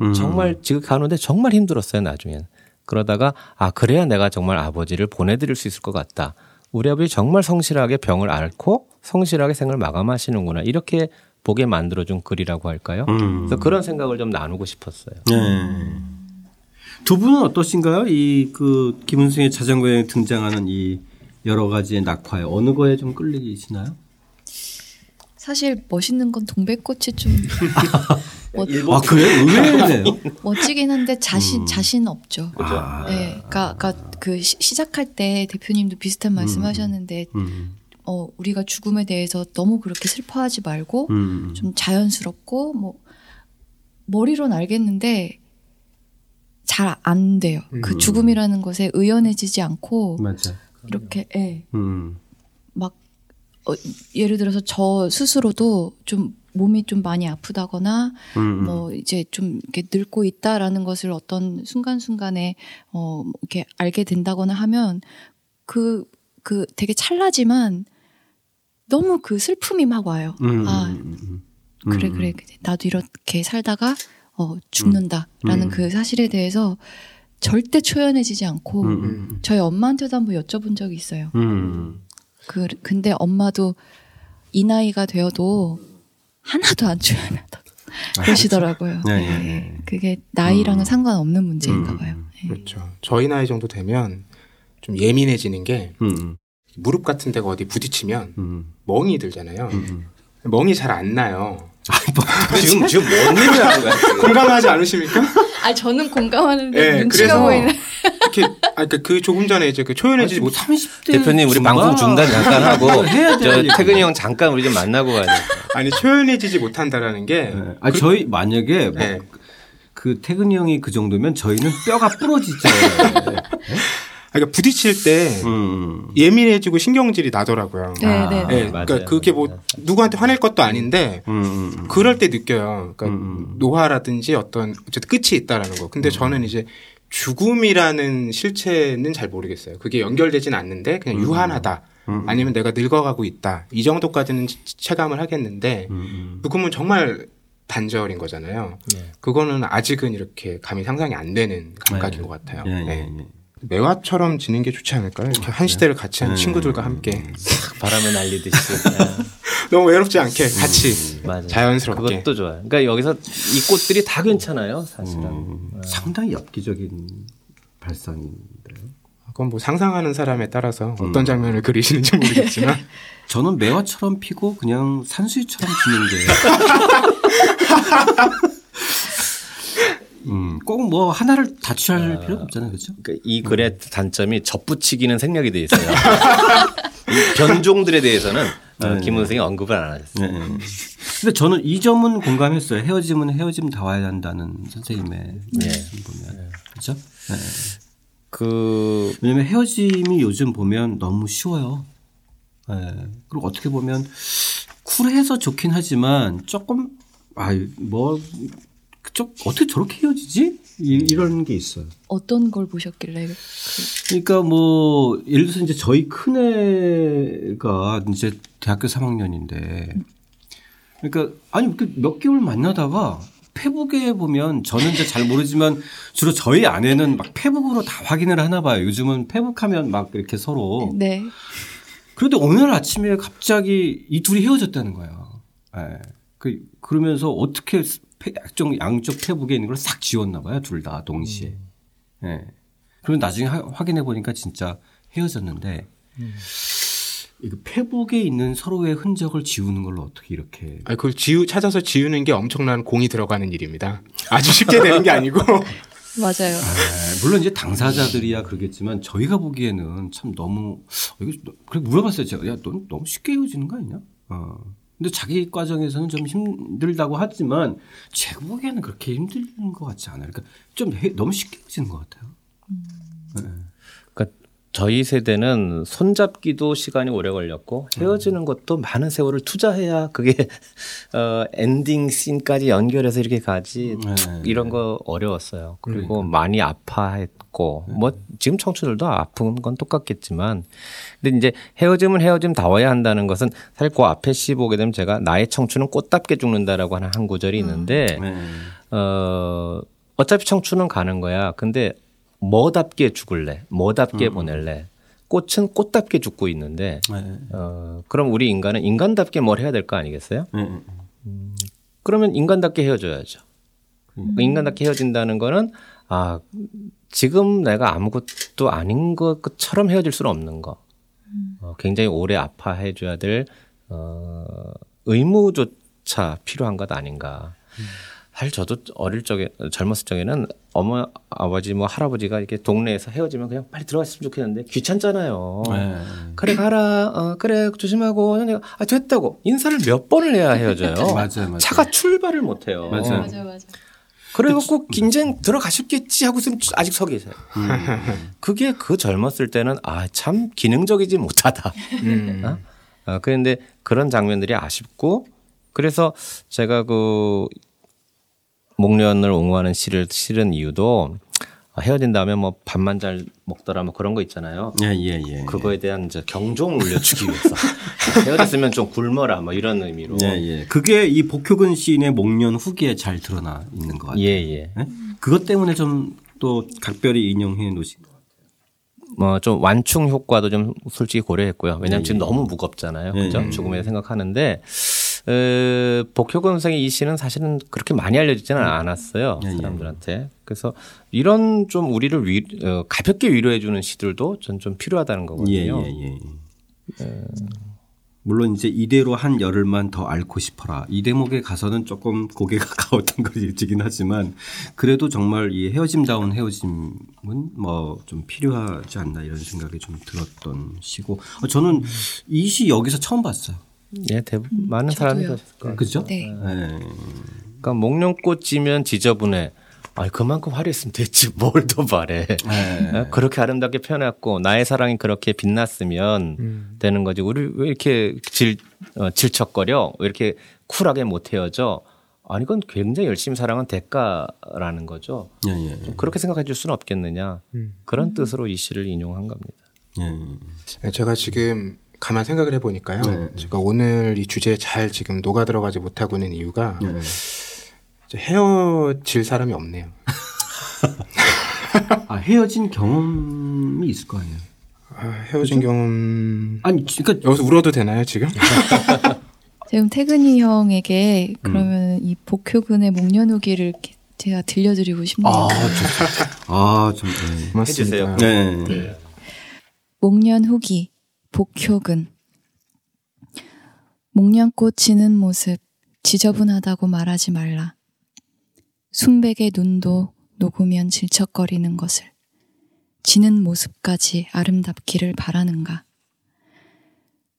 Speaker 3: 음. 정말 지금 가는데 정말 힘들었어요, 나중엔. 그러다가 아, 그래야 내가 정말 아버지를 보내드릴 수 있을 것 같다. 우리 아버지 정말 성실하게 병을 앓고 성실하게 생을 마감하시는구나. 이렇게 보게 만들어준 글이라고 할까요? 음. 그래서 그런 생각을 좀 나누고 싶었어요. 네.
Speaker 1: 두 분은 어떠신가요? 이 그 김은승의 자전거에 등장하는 이 여러 가지의 낙화에 어느 거에 좀 끌리시나요?
Speaker 4: 사실 멋있는 건 동백꽃이 좀 뭐,
Speaker 1: 아 그래 의외네요.
Speaker 4: 멋지긴 한데 자신
Speaker 1: 음.
Speaker 4: 자신 없죠.
Speaker 3: 그죠?
Speaker 1: 아.
Speaker 4: 네, 그러니까, 그러니까 그 시, 시작할 때 대표님도 비슷한 말씀하셨는데
Speaker 1: 음,
Speaker 4: 어 우리가 죽음에 대해서 너무 그렇게 슬퍼하지 말고
Speaker 1: 음,
Speaker 4: 좀 자연스럽고 뭐 머리로는 알겠는데 잘 안 돼요. 그
Speaker 2: 음.
Speaker 4: 죽음이라는 것에 의연해지지 않고
Speaker 1: 맞아.
Speaker 4: 이렇게 예.
Speaker 1: 음,
Speaker 4: 막 어, 예를 들어서 저 스스로도 좀 몸이 좀 많이 아프다거나
Speaker 1: 음,
Speaker 4: 뭐 이제 좀 이렇게 늙고 있다라는 것을 어떤 순간순간에 어 이렇게 알게 된다거나 하면 그그 되게 찰나지만 너무 그 슬픔이 막 와요.
Speaker 1: 음,
Speaker 4: 아
Speaker 1: 음, 음,
Speaker 4: 그래
Speaker 1: 음.
Speaker 4: 그래 나도 이렇게 살다가 어 죽는다라는
Speaker 1: 음.
Speaker 4: 그 사실에 대해서 절대 초연해지지 않고
Speaker 1: 음, 음,
Speaker 4: 저희 엄마한테도 한번 여쭤본 적이 있어요.
Speaker 1: 음.
Speaker 4: 그 근데 엄마도 이 나이가 되어도 하나도 안 초연하다 그러시더라고요.
Speaker 1: 네,
Speaker 4: 네,
Speaker 1: 네, 네.
Speaker 4: 그게 나이랑은
Speaker 1: 음.
Speaker 4: 상관없는 문제인가
Speaker 1: 음.
Speaker 4: 봐요. 네.
Speaker 2: 그렇죠. 저희 나이 정도 되면 좀 예민해지는 게
Speaker 1: 음,
Speaker 2: 무릎 같은 데가 어디 부딪히면
Speaker 1: 음,
Speaker 2: 멍이 들잖아요.
Speaker 1: 음.
Speaker 2: 멍이 잘 안 나요.
Speaker 3: 지금 지금 뭔 얘기를 하는 거야? 지금?
Speaker 2: 공감하지 않으십니까?
Speaker 4: 아 저는 공감하는데
Speaker 2: 네,
Speaker 4: 눈치가
Speaker 2: 그래서
Speaker 4: 보이는.
Speaker 2: 이렇게 아 그러니까 그 조금 전에 이제 그 초연해지지 못
Speaker 1: 30대
Speaker 3: 대표님 우리 방송 중단 잠깐 하고
Speaker 1: 해야 저될
Speaker 3: 태근이 형 잠깐 우리 좀 만나고 가야 돼.
Speaker 2: 아니 초연해지지 못한다라는 게
Speaker 1: 네. 아 저희 만약에 뭐
Speaker 2: 네.
Speaker 1: 그 태근이 형이 그 정도면 저희는 뼈가 부러지죠.
Speaker 2: 그러니까 부딪힐 때
Speaker 1: 음.
Speaker 2: 예민해지고 신경질이 나더라고요.
Speaker 4: 네,
Speaker 1: 아,
Speaker 4: 네,
Speaker 2: 네,
Speaker 4: 네.
Speaker 2: 그러니까
Speaker 3: 맞아요.
Speaker 2: 그게 뭐. 누구한테 화낼 것도 아닌데
Speaker 1: 음, 음.
Speaker 2: 그럴 때 느껴요. 그러니까
Speaker 1: 음, 음.
Speaker 2: 노화라든지 어떤 어쨌든 끝이 있다라는 거. 근데 저는 이제 죽음이라는 실체는 잘 모르겠어요. 그게 연결되진 않는데 그냥 유한하다.
Speaker 1: 음.
Speaker 2: 아니면 내가 늙어가고 있다. 이 정도까지는 치- 체감을 하겠는데
Speaker 1: 음, 음.
Speaker 2: 죽음은 정말 단절인 거잖아요.
Speaker 3: 네.
Speaker 2: 그거는 아직은 이렇게 감이 상상이 안 되는 감각인
Speaker 1: 네.
Speaker 2: 것 같아요.
Speaker 1: 예, 예,
Speaker 2: 네.
Speaker 1: 예.
Speaker 2: 매화처럼 지는 게 좋지 않을까요? 이렇게 한 시대를 같이 한
Speaker 1: 네.
Speaker 2: 친구들과 함께
Speaker 3: 바람에 날리듯이. 네.
Speaker 2: 너무 외롭지 않게 같이
Speaker 3: 맞아요.
Speaker 2: 자연스럽게.
Speaker 3: 그것도 좋아요. 그러니까 여기서 이 꽃들이 다 괜찮아요, 사실은.
Speaker 1: 음, 상당히 엽기적인 발상인데요.
Speaker 2: 그건 뭐 상상하는 사람에 따라서 어떤 장면을 그리시는지 모르겠지만
Speaker 1: 저는 매화처럼 피고 그냥 산수유처럼 지는 게. 음, 꼭 뭐 하나를 다 취할 필요가 없잖아요, 그렇죠?
Speaker 3: 그러니까 이 글의 단점이 접붙이기는 생략이 돼 있어요. 이 변종들에 대해서는 어,
Speaker 1: 네.
Speaker 3: 김 선생이 언급을 안 하셨어요.
Speaker 1: 네. 근데 저는 이 점은 공감했어요. 헤어짐은 헤어짐 다 와야 한다는 선생님의 말씀 보면 그렇죠? 네.
Speaker 3: 그
Speaker 1: 왜냐면 헤어짐이 요즘 보면 너무 쉬워요. 네. 그리고 어떻게 보면 쿨해서 좋긴 하지만 조금 아뭐 좀 어떻게 저렇게 헤어지지? 이, 이런 게 있어요.
Speaker 4: 어떤 걸 보셨길래 그-
Speaker 1: 그러니까 뭐 예를 들어서 이제 저희 큰 애가 이제 대학교 3학년인데 그러니까 아니 그몇 개월 만나다가 페북에 보면 저는 이제 잘 모르지만 주로 저희 아내는 막 페북으로 다 확인을 하나 봐요. 요즘은 페북하면 막 이렇게 서로
Speaker 4: 네.
Speaker 1: 그런데 오늘 아침에 갑자기 이 둘이 헤어졌다는 거예요. 예. 그 그러면서 어떻게 페- 양쪽 양쪽 페북에 있는 걸 싹 지웠나 봐요. 둘 다 동시에. 예. 그리고 나중에 하- 확인해 보니까 진짜 헤어졌는데 이거 페북에 있는 서로의 흔적을 지우는 걸로 어떻게 이렇게
Speaker 2: 아니, 그걸 지우, 찾아서 지우는 게 엄청난 공이 들어가는 일입니다. 아주 쉽게 되는 게 아니고.
Speaker 4: 맞아요.
Speaker 1: 아, 물론 이제 당사자들이야 그러겠지만 저희가 보기에는 참 너무 어, 이거 그래 물어봤어요 제가 야넌 너무 쉽게 헤어지는 거 아니냐? 어. 근데 자기 과정에서는 좀 힘들다고 하지만 제가 보기에는 그렇게 힘든 것 같지 않아요. 그러니까 좀 해- 너무 쉽게 헤어지는 것 같아요.
Speaker 3: 그러니까 저희 세대는 손잡기도 시간이 오래 걸렸고 헤어지는 것도 많은 세월을 투자해야 그게 어 엔딩 씬까지 연결해서 이렇게 가지
Speaker 1: 네.
Speaker 3: 툭 이런 거 어려웠어요. 그리고 많이 아파했고 뭐 지금 청춘들도 아픈 건 똑같겠지만 근데 이제 헤어짐은 헤어짐 다워야 한다는 것은 사실 그 앞에 시 보게 되면 제가 나의 청춘은 꽃답게 죽는다라고 하는 한 구절이 있는데
Speaker 1: 네.
Speaker 3: 어, 어차피 청춘은 가는 거야. 근데 뭐답게 죽을래? 뭐답게 보낼래? 꽃은 꽃답게 죽고 있는데,
Speaker 1: 네.
Speaker 3: 어, 그럼 우리 인간은 인간답게 뭘 해야 될 거 아니겠어요?
Speaker 1: 네. 네.
Speaker 3: 그러면 인간답게 헤어져야죠. 그 인간답게 헤어진다는 거는, 아, 지금 내가 아무것도 아닌 것처럼 헤어질 수는 없는 거. 어, 굉장히 오래 아파해줘야 될, 어, 의무조차 필요한 것 아닌가. 사실 저도 어릴 적에 젊었을 적에는 어머 아버지 뭐 할아버지가 이렇게 동네에서 헤어지면 그냥 빨리 들어갔으면 좋겠는데 귀찮잖아요.
Speaker 1: 네.
Speaker 3: 그래 가라. 어, 그래 조심하고. 내가 아 됐다고 인사를 몇 번을 해야 헤어져요.
Speaker 1: 맞아요, 맞아요.
Speaker 3: 차가 출발을 못 해요.
Speaker 1: 맞아요.
Speaker 4: 맞아 맞아.
Speaker 3: 그래갖고 긴장 들어가셨겠지 하고 있으면 아직 서 계세요. 그게 그 젊었을 때는 아 참 기능적이지 못하다.
Speaker 2: 음.
Speaker 3: 어? 어, 그런데 그런 장면들이 아쉽고 그래서 제가 그 목련을 옹호하는 시를 실은 이유도 아, 헤어진 다음에 뭐 밥만 잘 먹더라 뭐 그런 거 있잖아요.
Speaker 1: 예, 예, 예.
Speaker 3: 그거에 대한 이제 경종을 울려주기 위해서 헤어졌으면 좀 굶어라 뭐 이런 의미로
Speaker 1: 예, 예. 그게 이 복효근 시인의 목련 후기에 잘 드러나 있는 것 같아요.
Speaker 3: 예, 예.
Speaker 1: 예? 그것 때문에 좀 또 각별히 인용해 놓으신 것 같아요.
Speaker 3: 뭐 좀 완충 효과도 좀 솔직히 고려했고요. 왜냐하면
Speaker 1: 예,
Speaker 3: 지금
Speaker 1: 예.
Speaker 3: 너무 무겁잖아요.
Speaker 1: 예,
Speaker 3: 그죠?
Speaker 1: 예.
Speaker 3: 죽음에 생각하는데 에, 복효근 선생의 이 시는 사실은 그렇게 많이 알려지지는 않았어요.
Speaker 1: 예, 예.
Speaker 3: 사람들한테. 그래서 이런 좀 우리를 위, 어, 가볍게 위로해주는 시들도 전 좀 필요하다는
Speaker 1: 예,
Speaker 3: 거거든요.
Speaker 1: 예, 예. 물론 이제 이대로 한 열흘만 더 앓고 싶어라. 이 대목에 가서는 조금 고개가 가까웠던 것이긴 하지만 그래도 정말 이 헤어짐다운 헤어짐은 뭐 좀 필요하지 않나 이런 생각이 좀 들었던 시고 어, 저는 이 시 여기서 처음 봤어요.
Speaker 3: 예, 대부분 많은 사람이. 그랬을 거예요.
Speaker 1: 그죠?
Speaker 4: 네.
Speaker 1: 예.
Speaker 3: 그러니까 목련꽃 지면 지저분해. 아, 그만큼 화려했으면 됐지. 뭘더 바래.
Speaker 1: 예.
Speaker 3: 어? 그렇게 아름답게 표현했고 나의 사랑이 그렇게 빛났으면
Speaker 2: 음.
Speaker 3: 되는 거지. 우리 왜 이렇게 질 어, 질척거려? 왜 이렇게 쿨하게 못 헤어져? 아니 이건 굉장히 열심히 사랑한 대가라는 거죠.
Speaker 1: 예, 예.
Speaker 3: 좀 그렇게 생각해 줄 수는 없겠느냐.
Speaker 2: 음.
Speaker 3: 그런 뜻으로 이 시를 인용한 겁니다.
Speaker 1: 예.
Speaker 2: 네, 제가 지금 가만 생각을 해보니까요.
Speaker 1: 네.
Speaker 2: 제가 오늘 이 주제에 잘 지금 녹아 들어가지 못하고 있는 이유가
Speaker 1: 예.
Speaker 2: 이제 헤어질 사람이 없네요.
Speaker 1: 아, 헤어진 경험이 있을 거 아니에요.
Speaker 2: 아, 헤어진 경험
Speaker 1: 아니, 그러니까
Speaker 2: 여기서 울어도 되나요 지금?
Speaker 4: 지금 태근이 형에게 그러면 이 복효근의 목련 후기를 이렇게 제가 들려드리고 싶네요.
Speaker 1: 아, 저, 아, 좀, 네.
Speaker 3: 해주세요.
Speaker 1: 네.
Speaker 4: 목련 후기 복효근 목련꽃 지는 모습 지저분하다고 말하지 말라. 순백의 눈도 녹으면 질척거리는 것을 지는 모습까지 아름답기를 바라는가.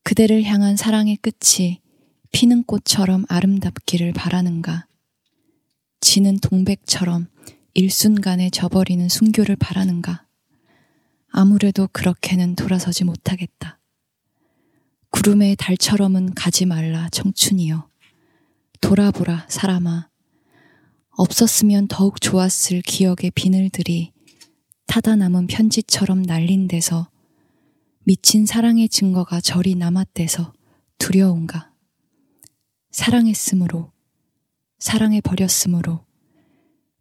Speaker 4: 그대를 향한 사랑의 끝이 피는 꽃처럼 아름답기를 바라는가. 지는 동백처럼 일순간에 져버리는 순교를 바라는가. 아무래도 그렇게는 돌아서지 못하겠다. 구름의 달처럼은 가지 말라 청춘이여. 돌아보라 사람아. 없었으면 더욱 좋았을 기억의 비늘들이 타다 남은 편지처럼 날린 데서 미친 사랑의 증거가 저리 남았대서 두려운가. 사랑했으므로, 사랑해 버렸으므로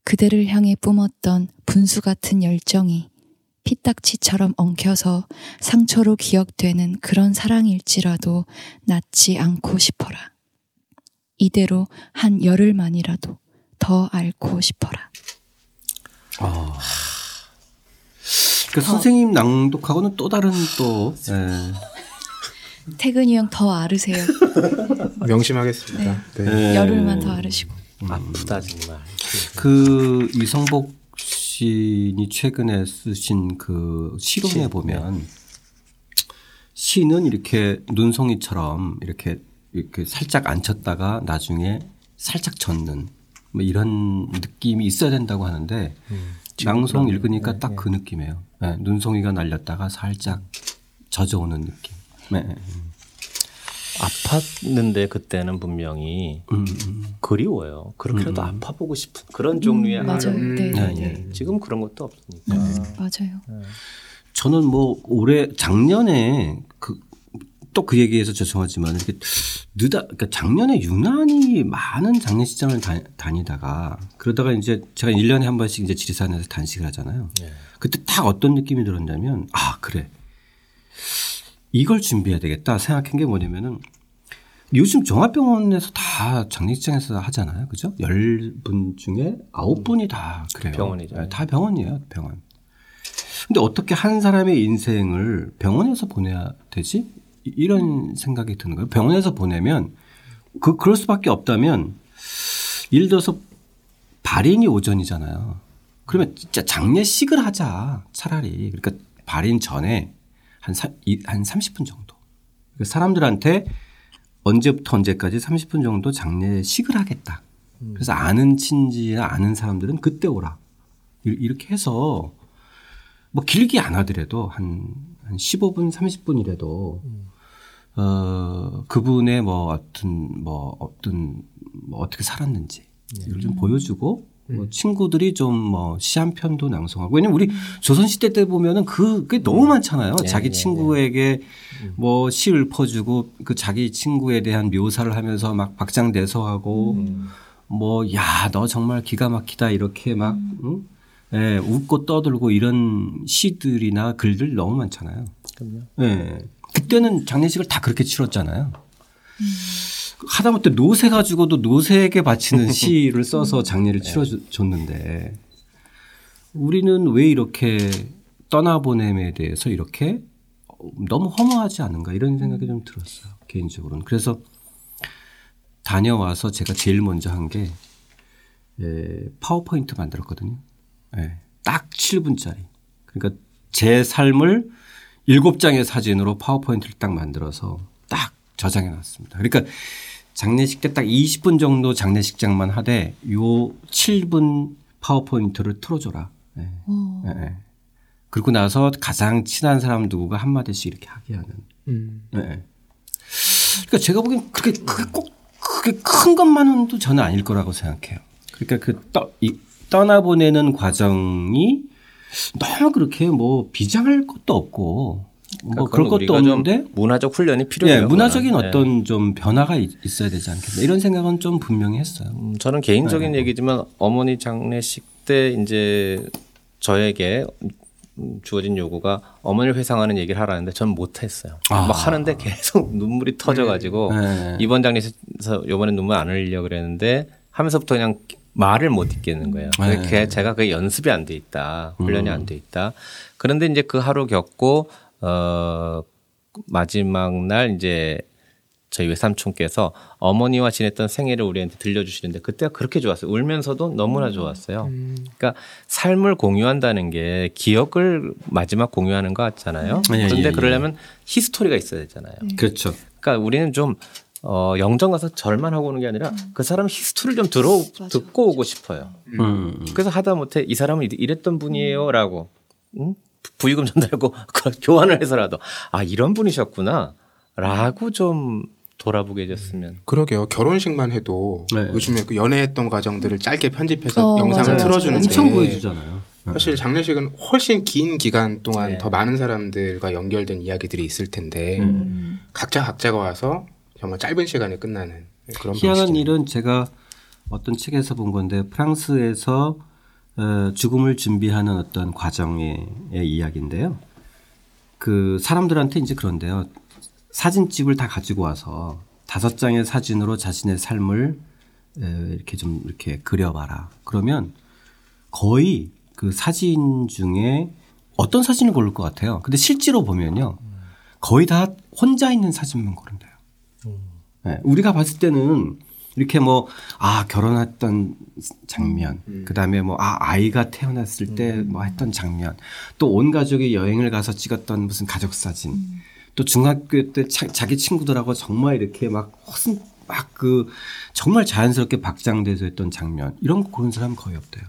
Speaker 4: 그대를 향해 뿜었던 분수 같은 열정이 피딱지처럼 엉켜서 상처로 기억되는 그런 사랑일지라도 낫지 않고 싶어라. 이대로 한 열흘만이라도 더 앓고 싶어라.
Speaker 1: 아. 그 선생님 낭독하고는 또 다른 또, 예.
Speaker 4: 태근이 형더 앓으세요.
Speaker 2: 명심하겠습니다. 네.
Speaker 1: 예.
Speaker 4: 열흘만 더 앓으시고.
Speaker 3: 아프다 정말.
Speaker 1: 그 이성복 시인이 최근에 쓰신 그 시론에
Speaker 3: 시,
Speaker 1: 보면 시는 이렇게 눈송이처럼 이렇게 이렇게 살짝 앉혔다가 나중에 살짝 젖는 뭐 이런 느낌이 있어야 된다고 하는데 낭송 읽으니까 딱그 느낌이에요. 네, 눈송이가 날렸다가 살짝 젖어오는 느낌. 네.
Speaker 3: 아팠는데 그때는 분명히
Speaker 1: 음, 음.
Speaker 3: 그리워요. 그렇게라도 아파보고 싶은 그런 종류의
Speaker 4: 음, 맞아요. 네,
Speaker 1: 네,
Speaker 4: 네, 네.
Speaker 1: 네.
Speaker 3: 지금 그런 것도 없으니까.
Speaker 4: 맞아요.
Speaker 1: 저는 뭐 올해 작년에 그 또그 얘기해서 죄송하지만 이렇게 느다 그러니까 작년에 유난히 많은 장례식장을 다, 니다가 그러다가 이제 제가 1년에 한 번씩 이제 지리산에서 단식을 하잖아요. 그때 딱 어떤 느낌이 들었냐면 아 그래 이걸 준비해야 되겠다 생각한 게 뭐냐면은 요즘 종합병원에서 다 장례식장에서 하잖아요. 그죠? 열 분 중에 아홉 분이 다 그래요.
Speaker 3: 병원이죠.
Speaker 1: 네, 다 병원이에요. 병원. 근데 어떻게 한 사람의 인생을 병원에서 보내야 되지? 이- 이런 생각이 드는 거예요. 병원에서 보내면 그 그럴 수밖에 없다면 예를 들어서 발인이 오전이잖아요. 그러면 진짜 장례식을 하자 차라리. 그러니까 발인 전에 한, 사, 이, 한 30분 정도. 그러니까 사람들한테 언제부터 언제까지 30분 정도 장례식을 하겠다. 그래서 아는 친지나 아는 사람들은 그때 오라. 이- 이렇게 해서 뭐 길게 안 하더라도 한, 한 15분, 30분이라도 어, 그분의 뭐 어떤 뭐 어떤 뭐 어떻게 살았는지 이걸 좀 보여주고 뭐 친구들이 좀 뭐 시 한 편도 낭송하고 왜냐면 우리 조선 시대 때 보면은 그 그게 너무 많잖아요. 자기 친구에게 뭐시 읊어주고 그 자기 친구에 대한 묘사를 하면서 막 박장대소하고 뭐 야 너 정말 기가 막히다 이렇게 막 응? 예, 웃고 떠들고 이런 시들이나 글들 너무 많잖아요.
Speaker 3: 그럼요.
Speaker 1: 예. 그때는 장례식을 다 그렇게 치렀잖아요. 하다못해 노새 가지고도 노새에게 바치는 시를 써서 장례를 치러줬는데 우리는 왜 이렇게 떠나보냄에 대해서 이렇게 너무 허무하지 않은가 이런 생각이 좀 들었어요. 개인적으로는. 그래서 다녀와서 제가 제일 먼저 한게 예, 파워포인트 만들었거든요. 예, 딱 7분짜리. 그러니까 제 삶을 일곱 장의 사진으로 파워포인트를 딱 만들어서 딱 저장해 놨습니다. 그러니까 장례식 때 딱 20분 정도 장례식장만 하되 요 7분 파워포인트를 틀어줘라. 예, 예. 그리고 나서 가장 친한 사람 누구가 한마디씩 이렇게 하게 하는.
Speaker 2: 음.
Speaker 1: 예, 예. 그러니까 제가 보기엔 그렇게 그게 꼭 그게 큰 것만은도 저는 아닐 거라고 생각해요. 그러니까 그 떠, 이, 떠나보내는 과정이 너무 그렇게 뭐 비장할 것도 없고 뭐 그럴 것도
Speaker 3: 그러니까 우리가 좀
Speaker 1: 없는데
Speaker 3: 문화적 훈련이 필요해요.
Speaker 1: 예, 문화적인
Speaker 3: 그거는. 예.
Speaker 1: 어떤 좀 변화가 있, 어야 되지 않겠나 이런 생각은 좀 분명히 했어요.
Speaker 3: 음, 저는 개인적인 얘기지만 어머니 장례식 때 이제 저에게 음, 주어진 요구가 어머니를 회상하는 얘기를 하라는데 저는 못했어요.
Speaker 1: 아.
Speaker 3: 막 하는데 계속 눈물이 터져가지고
Speaker 1: 네.
Speaker 3: 이번 장례식에서 요번에 눈물 안 흘리려고 그랬는데 하면서부터 그냥 말을 못 잇겠는 거예요.
Speaker 1: 네.
Speaker 3: 제가 그 연습이 안 돼 있다. 훈련이 안돼 있다. 그런데 이제 그 하루 겪고 어 마지막 날 이제 저희 외삼촌께서 어머니와 지냈던 생애를 우리한테 들려주시는데 그때가 그렇게 좋았어요. 울면서도 너무나 좋았어요. 그러니까 삶을 공유한다는 게 기억을 마지막 공유하는 것 같잖아요.
Speaker 1: 예, 예,
Speaker 3: 그런데
Speaker 1: 예.
Speaker 3: 그러려면 history가 있어야 되잖아요.
Speaker 1: 그렇죠.
Speaker 3: 그러니까 우리는 좀 어, 영정 가서 절만 하고 오는 게 아니라 그 사람 history를 좀 들어 듣고 오고 싶어요.
Speaker 1: 음.
Speaker 3: 그래서 하다못해 이 사람은 이랬던 분이에요라고 응? 부의금 전달하고 그 교환을 해서라도 아 이런 분이셨구나라고 좀 돌아보게 해줬으면
Speaker 2: 그러게요. 결혼식만 해도
Speaker 1: 네.
Speaker 2: 요즘에 그 연애했던 과정들을 짧게 편집해서
Speaker 4: 어,
Speaker 2: 영상을
Speaker 4: 맞아요.
Speaker 2: 틀어주는데
Speaker 1: 엄청 보여주잖아요.
Speaker 2: 사실 장례식은 훨씬 긴 기간 동안
Speaker 3: 네.
Speaker 2: 더 많은 사람들과 연결된 이야기들이 있을 텐데
Speaker 4: 음.
Speaker 2: 각자 각자가 와서 정말 짧은 시간에 끝나는 그런
Speaker 1: 희한한
Speaker 2: 방식이죠.
Speaker 1: 일은 제가 어떤 책에서 본 건데 프랑스에서 어, 죽음을 준비하는 어떤 과정의 이야기인데요. 그 사람들한테 이제 그런데요. 사진집을 다 가지고 와서 다섯 장의 사진으로 자신의 삶을 에, 이렇게 좀 이렇게 그려봐라. 그러면 거의 그 사진 중에 어떤 사진을 고를 것 같아요. 근데 실제로 보면요. 거의 다 혼자 있는 사진만 고른대요. 네, 우리가 봤을 때는 이렇게 뭐, 아, 결혼했던 장면, 그 다음에 뭐, 아, 아이가 태어났을 때 뭐 했던 장면, 또 온 가족이 여행을 가서 찍었던 무슨 가족 사진, 또 중학교 때 자, 자기 친구들하고 정말 이렇게 막 허슨, 막 그, 정말 자연스럽게 박장대소 했던 장면, 이런 거 고른 사람은 거의 없대요.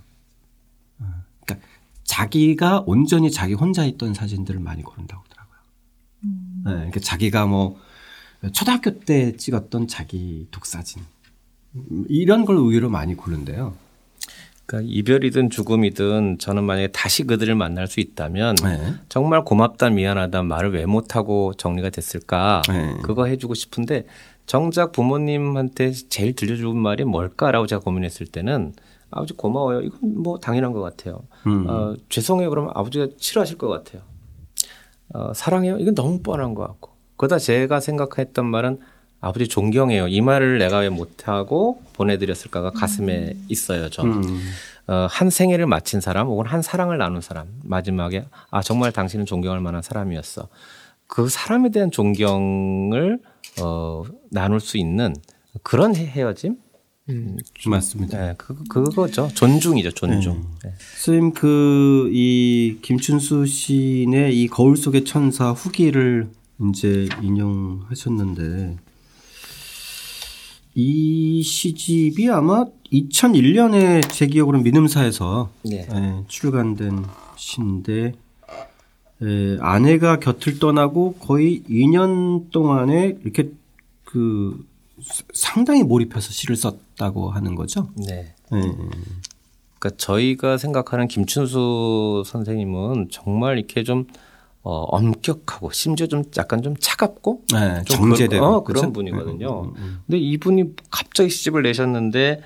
Speaker 1: 어, 그러니까 자기가 온전히 자기 혼자 있던 사진들을 많이 고른다고 하더라고요. 네, 그러니까 자기가 뭐 초등학교 때 찍었던 자기 독사진. 음, 이런 걸 의외로 많이 고른대요.
Speaker 3: 그러니까 이별이든 죽음이든 저는 만약에 다시 그들을 만날 수 있다면
Speaker 1: 네.
Speaker 3: 정말 고맙다 미안하다 말을 왜 못하고 정리가 됐을까
Speaker 1: 네.
Speaker 3: 그거 해주고 싶은데 정작 부모님한테 제일 들려주는 말이 뭘까라고 제가 고민했을 때는 아버지 고마워요 이건 뭐 당연한 것 같아요
Speaker 1: 음.
Speaker 3: 어, 죄송해요 그러면 아버지가 싫어하실 것 같아요 어, 사랑해요 이건 너무 뻔한 것 같고 그러다 제가 생각했던 말은 아버지 존경해요 이 말을 내가 왜 못하고 보내드렸을까가 가슴에 있어요 저는
Speaker 1: 음.
Speaker 3: 어, 한 생애를 마친 사람 혹은 한 사랑을 나눈 사람 마지막에 아 정말 당신은 존경할 만한 사람이었어 그 사람에 대한 존경을 어, 나눌 수 있는 그런 헤- 헤어짐
Speaker 2: 음.
Speaker 1: 맞습니다.
Speaker 3: 네, 그 그거죠. 존중이죠, 존중. 네.
Speaker 1: 선생님 그 이 김춘수 시인의 이 거울 속의 천사 후기를 이제 인용하셨는데 이 시집이 아마 2001년에 제 기억으로 민음사에서
Speaker 3: 네.
Speaker 1: 예, 출간된 시인데 예, 아내가 곁을 떠나고 거의 2년 동안에 이렇게 그 상당히 몰입해서 시를 썼다고 하는 거죠.
Speaker 3: 네.
Speaker 1: 예.
Speaker 3: 그러니까 저희가 생각하는 김춘수 선생님은 정말 이렇게 좀 어, 엄격하고 심지어 좀 약간 좀 차갑고
Speaker 1: 네,
Speaker 3: 좀
Speaker 1: 정제되고
Speaker 3: 그런, 어,
Speaker 1: 그죠?
Speaker 3: 그런 분이거든요.
Speaker 1: 음, 음,
Speaker 3: 근데 이분이 갑자기 시집을 내셨는데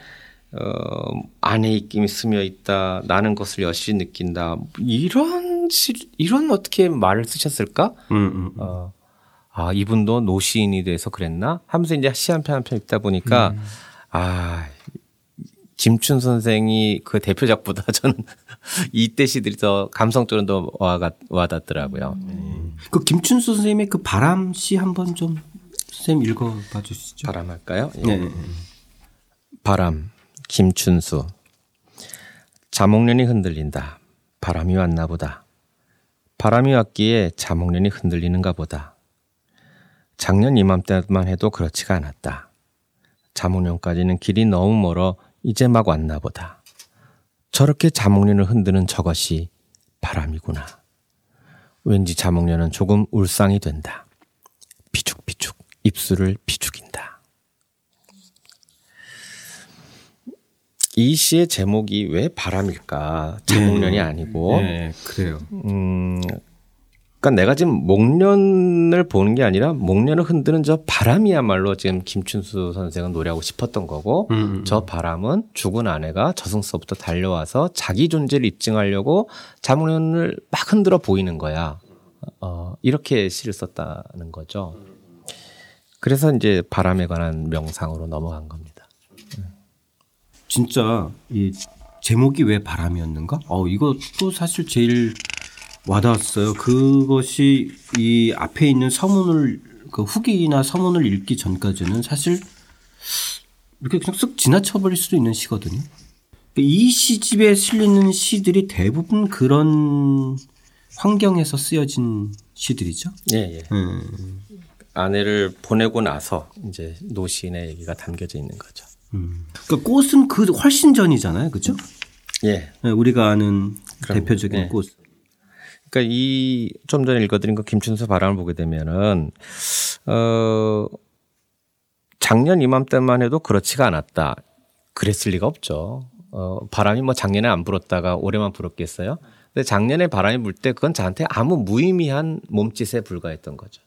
Speaker 3: 어, 안에 입김이 스며 있다. 나는 것을 여실히 느낀다. 이런 시, 이런 어떻게 말을 쓰셨을까?
Speaker 1: 음, 음.
Speaker 3: 어, 아 이분도 노시인이 돼서 그랬나? 하면서 이제 시 한 편 한 편 읽다 보니까 아 김춘 선생이 그 대표작보다 저는 이때 시들이 더 감성적으로 더 와가, 와닿더라고요.
Speaker 1: 그 김춘수 선생님의 그 바람 시 한번 좀 선생님 읽어봐 주시죠.
Speaker 3: 바람 할까요? 예.
Speaker 1: 네.
Speaker 3: 바람 김춘수 자목련이 흔들린다. 바람이 왔나 보다. 바람이 왔기에 자목련이 흔들리는가 보다. 작년 이맘때만 해도 그렇지가 않았다. 자목련까지는 길이 너무 멀어 이제 막 왔나 보다. 저렇게 자목련을 흔드는 저것이 바람이구나. 왠지 자목련은 조금 울상이 된다. 비죽비죽 입술을 비죽인다. 이 시의 제목이 왜 바람일까? 자목련이 아니고.
Speaker 1: 네, 그래요.
Speaker 3: 음, 그러니까 내가 지금 목련을 보는 게 아니라 목련을 흔드는 저 바람이야말로 지금 김춘수 선생은 노래하고 싶었던 거고
Speaker 1: 음, 음.
Speaker 3: 저 바람은 죽은 아내가 저승서부터 달려와서 자기 존재를 입증하려고 자목련을 막 흔들어 보이는 거야. 어, 이렇게 시를 썼다는 거죠. 그래서 이제 바람에 관한 명상으로 넘어간 겁니다.
Speaker 1: 진짜 이 제목이 왜 바람이었는가? 어, 이것도 사실 제일 와닿았어요. 그것이 이 앞에 있는 서문을 그 후기나 서문을 읽기 전까지는 사실 이렇게 그냥 쓱 지나쳐버릴 수도 있는 시거든요. 이 시집에 실리는 시들이 대부분 그런 환경에서 쓰여진 시들이죠.
Speaker 3: 예, 예.
Speaker 1: 음.
Speaker 3: 아내를 보내고 나서 이제 노시인의 얘기가 담겨져 있는 거죠.
Speaker 1: 그러니까 꽃은 그 훨씬 전이잖아요, 그죠?
Speaker 3: 예.
Speaker 1: 네, 우리가 아는
Speaker 3: 그럼요.
Speaker 1: 대표적인
Speaker 3: 네.
Speaker 1: 꽃.
Speaker 3: 그러니까 이 좀 전에 읽어드린 그 김춘수 바람을 보게 되면은 어 작년 이맘때만 해도 그렇지가 않았다. 그랬을 리가 없죠. 어 바람이 뭐 작년에 안 불었다가 올해만 불었겠어요? 근데 작년에 바람이 불 때 그건 저한테 아무 무의미한 몸짓에 불과했던 거죠.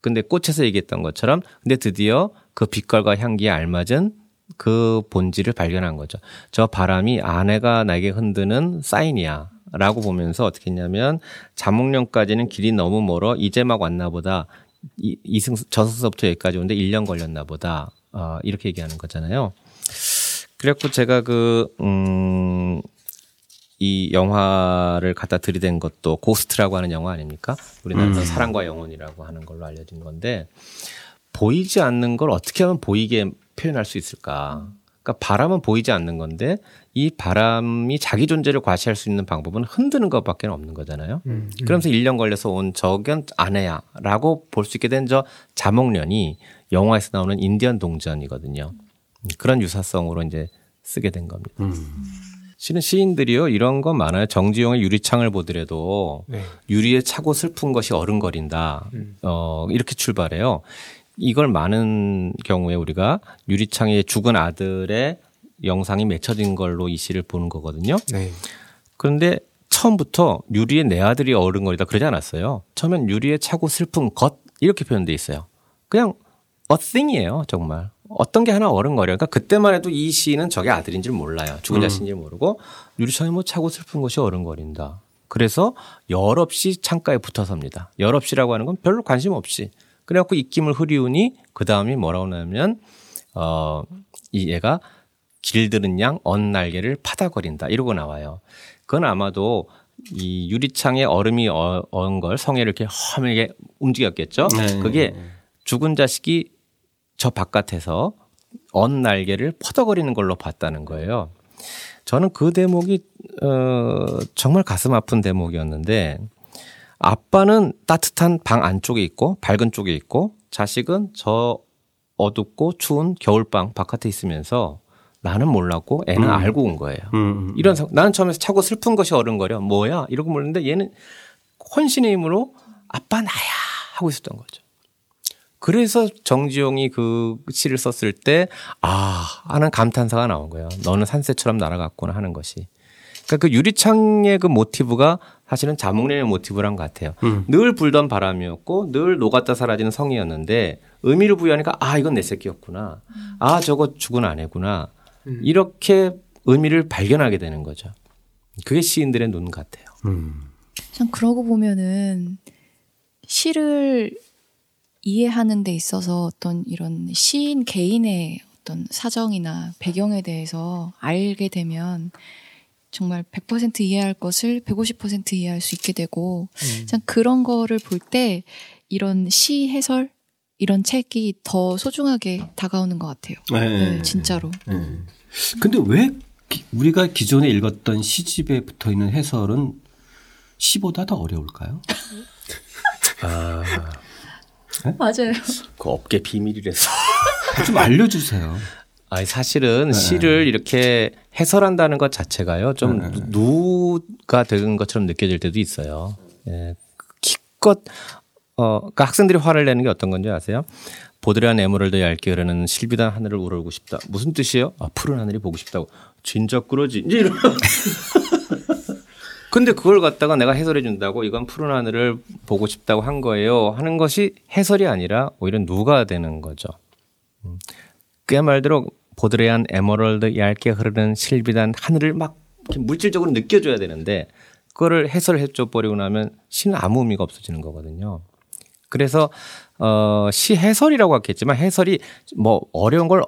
Speaker 3: 근데 꽃에서 얘기했던 것처럼 근데 드디어 그 빛깔과 향기에 알맞은 그 본질을 발견한 거죠. 저 바람이 아내가 나에게 흔드는 사인이야. 라고 보면서 어떻게 했냐면 자목련까지는 길이 너무 멀어 이제 막 왔나 보다. 이, 이승, 저승서부터 여기까지 오는데 1년 걸렸나 보다. 어, 이렇게 얘기하는 거잖아요. 그래갖고 제가 그, 음, 이 영화를 갖다 들이댄 것도 고스트라고 하는 영화 아닙니까? 우리나라에서 사랑과 영혼이라고 하는 걸로 알려진 건데 보이지 않는 걸 어떻게 하면 보이게 표현할 수 있을까? 그러니까 바람은 보이지 않는 건데 이 바람이 자기 존재를 과시할 수 있는 방법은 흔드는 것밖에 없는 거잖아요. 그러면서 1년 걸려서 온 저견 아내야라고 볼 수 있게 된 저 자목련이 영화에서 나오는 인디언 동전이거든요. 그런 유사성으로 이제 쓰게 된 겁니다. 실은 시인들이요 이런 거 많아요. 정지용의 유리창을 보더라도
Speaker 2: 네.
Speaker 3: 유리에 차고 슬픈 것이 어른거린다. 어, 이렇게 출발해요. 이걸 많은 경우에 우리가 유리창에 죽은 아들의 영상이 맺혀진 걸로 이 시를 보는 거거든요.
Speaker 2: 네.
Speaker 3: 그런데 처음부터 유리에 내 아들이 어른거리다 그러지 않았어요. 처음엔 유리에 차고 슬픈 것 이렇게 표현돼 있어요. 그냥 a thing이에요, 정말. 어떤 게 하나 어른거려. 그러니까 그때만 해도 이 시인은 저게 아들인 줄 몰라요. 죽은 자신인 줄 모르고 유리창에 뭐 차고 슬픈 것이 어른거린다. 그래서 열없이 창가에 붙어 섭니다. 열없이라고 하는 건 별로 관심 없이. 그래갖고 입김을 흐리우니 그 다음이 뭐라고 나면 어, 이 얘가 길들은 양 언 날개를 파다거린다 이러고 나와요. 그건 아마도 이 유리창에 얼음이 어- 어은 걸 성에를 이렇게 험하게 움직였겠죠.
Speaker 1: 네.
Speaker 3: 그게 죽은 자식이 저 바깥에서 언 날개를 퍼덕거리는 걸로 봤다는 거예요. 저는 그 대목이 어 정말 가슴 아픈 대목이었는데 아빠는 따뜻한 방 안쪽에 있고 밝은 쪽에 있고 자식은 저 어둡고 추운 겨울방 바깥에 있으면서 나는 몰랐고 애는 알고 온 거예요.
Speaker 1: 음.
Speaker 3: 이런 상- 나는 처음에 차고 슬픈 것이 어른거려 뭐야 이러고 몰랐는데 얘는 혼신의 힘으로 아빠 나야 하고 있었던 거죠. 그래서 정지용이 그 시를 썼을 때 아 하는 감탄사가 나온 거예요. 너는 산새처럼 날아갔구나 하는 것이. 그러니까 그 유리창의 그 모티브가 사실은 자몽래의 모티브란 것 같아요.
Speaker 1: 음.
Speaker 3: 늘 불던 바람이었고 늘 녹았다 사라지는 성이었는데 의미를 부여하니까 아 이건 내 새끼였구나. 아 저거 죽은 아내구나. 이렇게 의미를 발견하게 되는 거죠. 그게 시인들의 눈 같아요.
Speaker 1: 음.
Speaker 4: 참 그러고 보면은 시를 이해하는 데 있어서 어떤 이런 시인 개인의 어떤 사정이나 배경에 대해서 알게 되면 정말 100% 이해할 것을 150% 이해할 수 있게 되고 참 그런 거를 볼 때 이런 시 해설 이런 책이 더 소중하게 다가오는 것 같아요.
Speaker 1: 네.
Speaker 4: 네, 진짜로.
Speaker 1: 네. 근데 왜 기- 우리가 기존에 읽었던 시집에 붙어 있는 해설은 시보다 더 어려울까요?
Speaker 4: 맞아요.
Speaker 3: 그 업계 비밀이라서.
Speaker 1: 좀 알려주세요.
Speaker 3: 아니 사실은 시를 이렇게 해설한다는 것 자체가요 좀
Speaker 1: 네, 네.
Speaker 3: 누가 되는 것처럼 느껴질 때도 있어요. 예, 기껏 어 그러니까 학생들이 화를 내는 게 어떤 건지 아세요? 보드레한 에메랄드 얇게 흐르는 실비단 하늘을 우러고 싶다. 무슨 뜻이에요? 아 푸른 하늘이 보고 싶다고. 진짜 그러지. 이제 이런. 근데 그걸 갖다가 내가 해설해 준다고 이건 푸른 하늘을 보고 싶다고 한 거예요. 하는 것이 해설이 아니라 오히려 누가 되는 거죠. 음. 그야말로 보드레한 에메랄드 얇게 흐르는 실비단 하늘을 막 물질적으로 느껴줘야 되는데 그거를 해설해 줘 버리고 나면 시는 아무 의미가 없어지는 거거든요. 그래서 어, 시 해설이라고 했겠지만 해설이 뭐 어려운 걸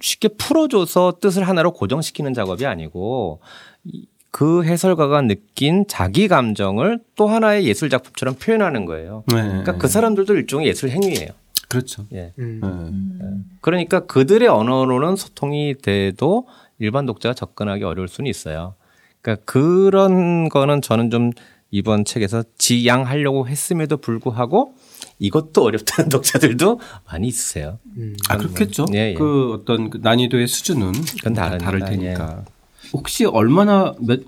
Speaker 3: 쉽게 풀어줘서 뜻을 하나로 고정시키는 작업이 아니고 이- 그 해설가가 느낀 자기 감정을 또 하나의 예술 작품처럼 표현하는 거예요.
Speaker 1: 네.
Speaker 3: 그러니까 그 사람들도 일종의 예술 행위예요.
Speaker 1: 그렇죠.
Speaker 3: 예.
Speaker 2: 음.
Speaker 1: 네.
Speaker 3: 그러니까 그들의 언어로는 소통이 돼도 일반 독자가 접근하기 어려울 수는 있어요. 그러니까 그런 거는 저는 좀 이번 책에서 지양하려고 했음에도 불구하고 이것도 어렵다는 독자들도 많이 있으세요.
Speaker 2: 음.
Speaker 1: 아 그렇겠죠.
Speaker 3: 예, 예.
Speaker 1: 그 어떤 그 난이도의 수준은
Speaker 3: 그건
Speaker 1: 다
Speaker 3: 다르니까,
Speaker 1: 다를 테니까. 혹시 얼마나 몇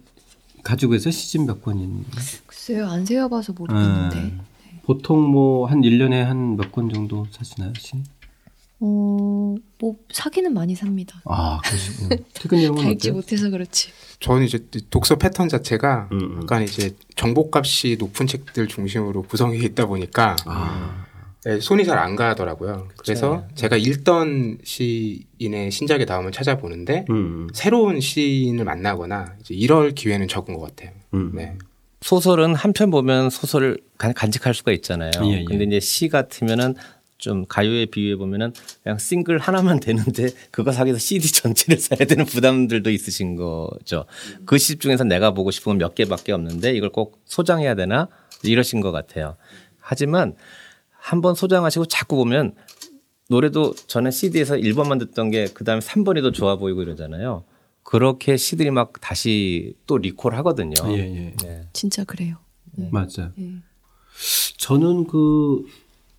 Speaker 1: 가지고 계세요? 시집 몇 권인?
Speaker 4: 글쎄요, 안 세어봐서 모르겠는데.
Speaker 1: 네. 보통 뭐 한 1 년에 한 몇 권 정도 사시나요, 시?
Speaker 5: 어, 뭐 사기는 많이 삽니다.
Speaker 1: 아, 그러시군요. 퇴근
Speaker 4: 읽지
Speaker 1: 어때요?
Speaker 4: 못해서 그렇지.
Speaker 2: 저는 이제 독서 패턴 자체가
Speaker 1: 음, 음.
Speaker 2: 약간 이제 정보값이 높은 책들 중심으로 구성이 있다 보니까
Speaker 1: 아,
Speaker 2: 네, 손이 잘 안 가더라고요. 그래서 제가 읽던 시인의 신작의 다음을 찾아보는데
Speaker 1: 음,
Speaker 2: 새로운 시인을 만나거나 이제 이럴 기회는 적은 것 같아요.
Speaker 1: 음.
Speaker 2: 네.
Speaker 3: 소설은 한편 보면 소설을 간- 간직할 수가 있잖아요.
Speaker 1: 예, 예.
Speaker 3: 근데 이제 시 같으면은 좀 가요에 비유해 보면은 그냥 싱글 하나만 되는데 그거 사기 위해서 CD 전체를 사야 되는 부담들도 있으신 거죠. 그 시집 중에서 내가 보고 싶은 건몇 개밖에 없는데 이걸 꼭 소장해야 되나 이러신 것 같아요. 하지만 한번 소장하시고 자꾸 보면 노래도 전에 CD에서 1번만 듣던 게 그다음에 3번이 더 좋아 보이고 이러잖아요. 그렇게 시들이 막 다시 또 리콜 하거든요.
Speaker 1: 예, 예.
Speaker 3: 네.
Speaker 4: 진짜 그래요.
Speaker 1: 맞아요.
Speaker 4: 예.
Speaker 1: 저는 그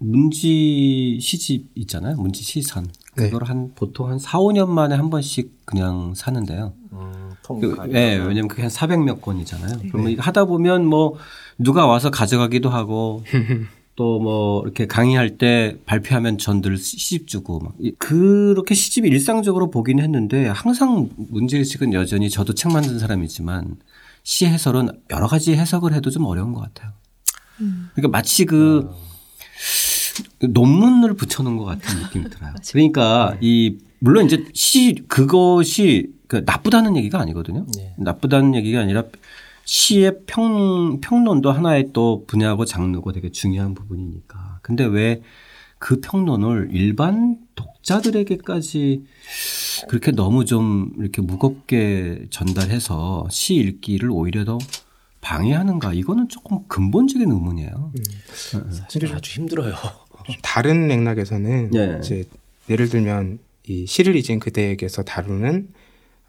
Speaker 1: 문지 시집 있잖아요. 문지 시선.
Speaker 2: 네.
Speaker 1: 그걸 한 보통 한 4, 5년 만에 한 번씩 그냥 사는데요. 그, 네, 왜냐면 그게 한 400몇 권이잖아요. 그러면 이거 하다 보면 뭐 누가 와서 가져가기도 하고 또 뭐 이렇게 강의할 때 발표하면 전들 시집 주고 막 이- 그렇게 시집이 일상적으로 보긴 했는데 항상 문제의식은 여전히 저도 책 만든 사람이지만 시 해설은 여러 가지 해석을 해도 좀 어려운 것 같아요. 그러니까 마치 그 논문을 붙여놓은 것 같은 느낌이 들어요. 그러니까 이 물론 이제 시 그것이 그 나쁘다는 얘기가 아니거든요.
Speaker 3: 네.
Speaker 1: 나쁘다는 얘기가 아니라 시의 평 평론도 하나의 또 분야고 장르고 되게 중요한 부분이니까. 근데 왜 그 평론을 일반 독자들에게까지 그렇게 너무 좀 이렇게 무겁게 전달해서 시 읽기를 오히려 더 방해하는가? 이거는 조금 근본적인 의문이에요.
Speaker 3: 사실 아주 힘들어요.
Speaker 2: 다른 맥락에서는
Speaker 1: 예.
Speaker 2: 이제 예를 들면 이 시를 잊은 그대에게서 다루는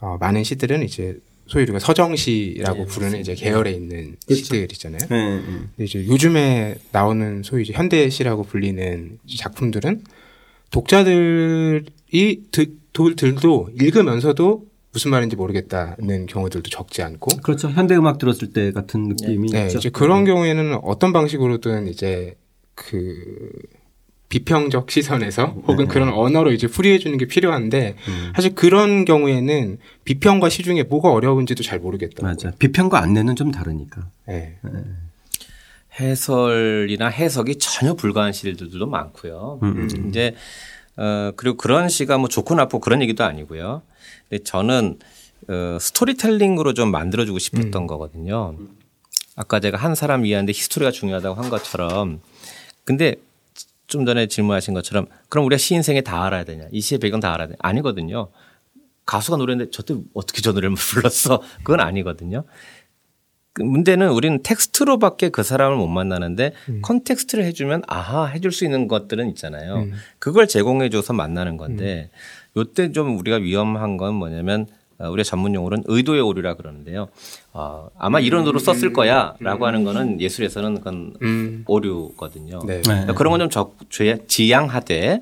Speaker 2: 어, 많은 시들은 이제 소위 우리가 서정시라고 부르는 이제 계열에 있는 시들이잖아요.
Speaker 1: 네, 네.
Speaker 2: 근데 이제 요즘에 나오는 소위 이제 현대시라고 불리는 작품들은 독자들이 드, 들도 읽으면서도 무슨 말인지 모르겠다는 경우들도 적지 않고
Speaker 1: 그렇죠. 현대 음악 들었을 때 같은 느낌이
Speaker 2: 네,
Speaker 1: 있죠.
Speaker 2: 이제 그런 경우에는 어떤 방식으로든 이제 그 비평적 시선에서 혹은 그런 언어로 이제 풀이해 주는 게 필요한데 사실 그런 경우에는 비평과 시 중에 뭐가 어려운지도 잘 모르겠다.
Speaker 1: 맞아. 비평과 안내는 좀 다르니까.
Speaker 2: 네.
Speaker 3: 해설이나 해석이 전혀 불가한 시들도 많고요. 이제 어 그리고 그런 시가 뭐 좋고 나쁘고 그런 얘기도 아니고요. 근데 저는 어 스토리텔링으로 좀 만들어주고 싶었던 거거든요. 아까 제가 한 사람 이해하는데 히스토리가 중요하다고 한 것처럼 근데 좀 전에 질문하신 것처럼 그럼 우리가 시인 생애 다 알아야 되냐? 이 시의 배경 다 알아야 되냐? 아니거든요. 가수가 노래했는데 저때 어떻게 저 노래를 불렀어? 그건 아니거든요. 그 문제는 우리는 텍스트로밖에 그 사람을 못 만나는데 context를 해주면 아하 해줄 수 있는 것들은 있잖아요. 그걸 제공해줘서 만나는 건데 요때 좀 우리가 위험한 건 뭐냐면 어, 우리가 전문 용어로는 의도의 오류라 그러는데요. 어, 아마 이런 의도로 썼을 거야라고 하는 거는 예술에서는 그건
Speaker 2: 음.
Speaker 3: 오류거든요.
Speaker 2: 네.
Speaker 3: 그러니까 그런 건 좀 적, 죄- 지양하되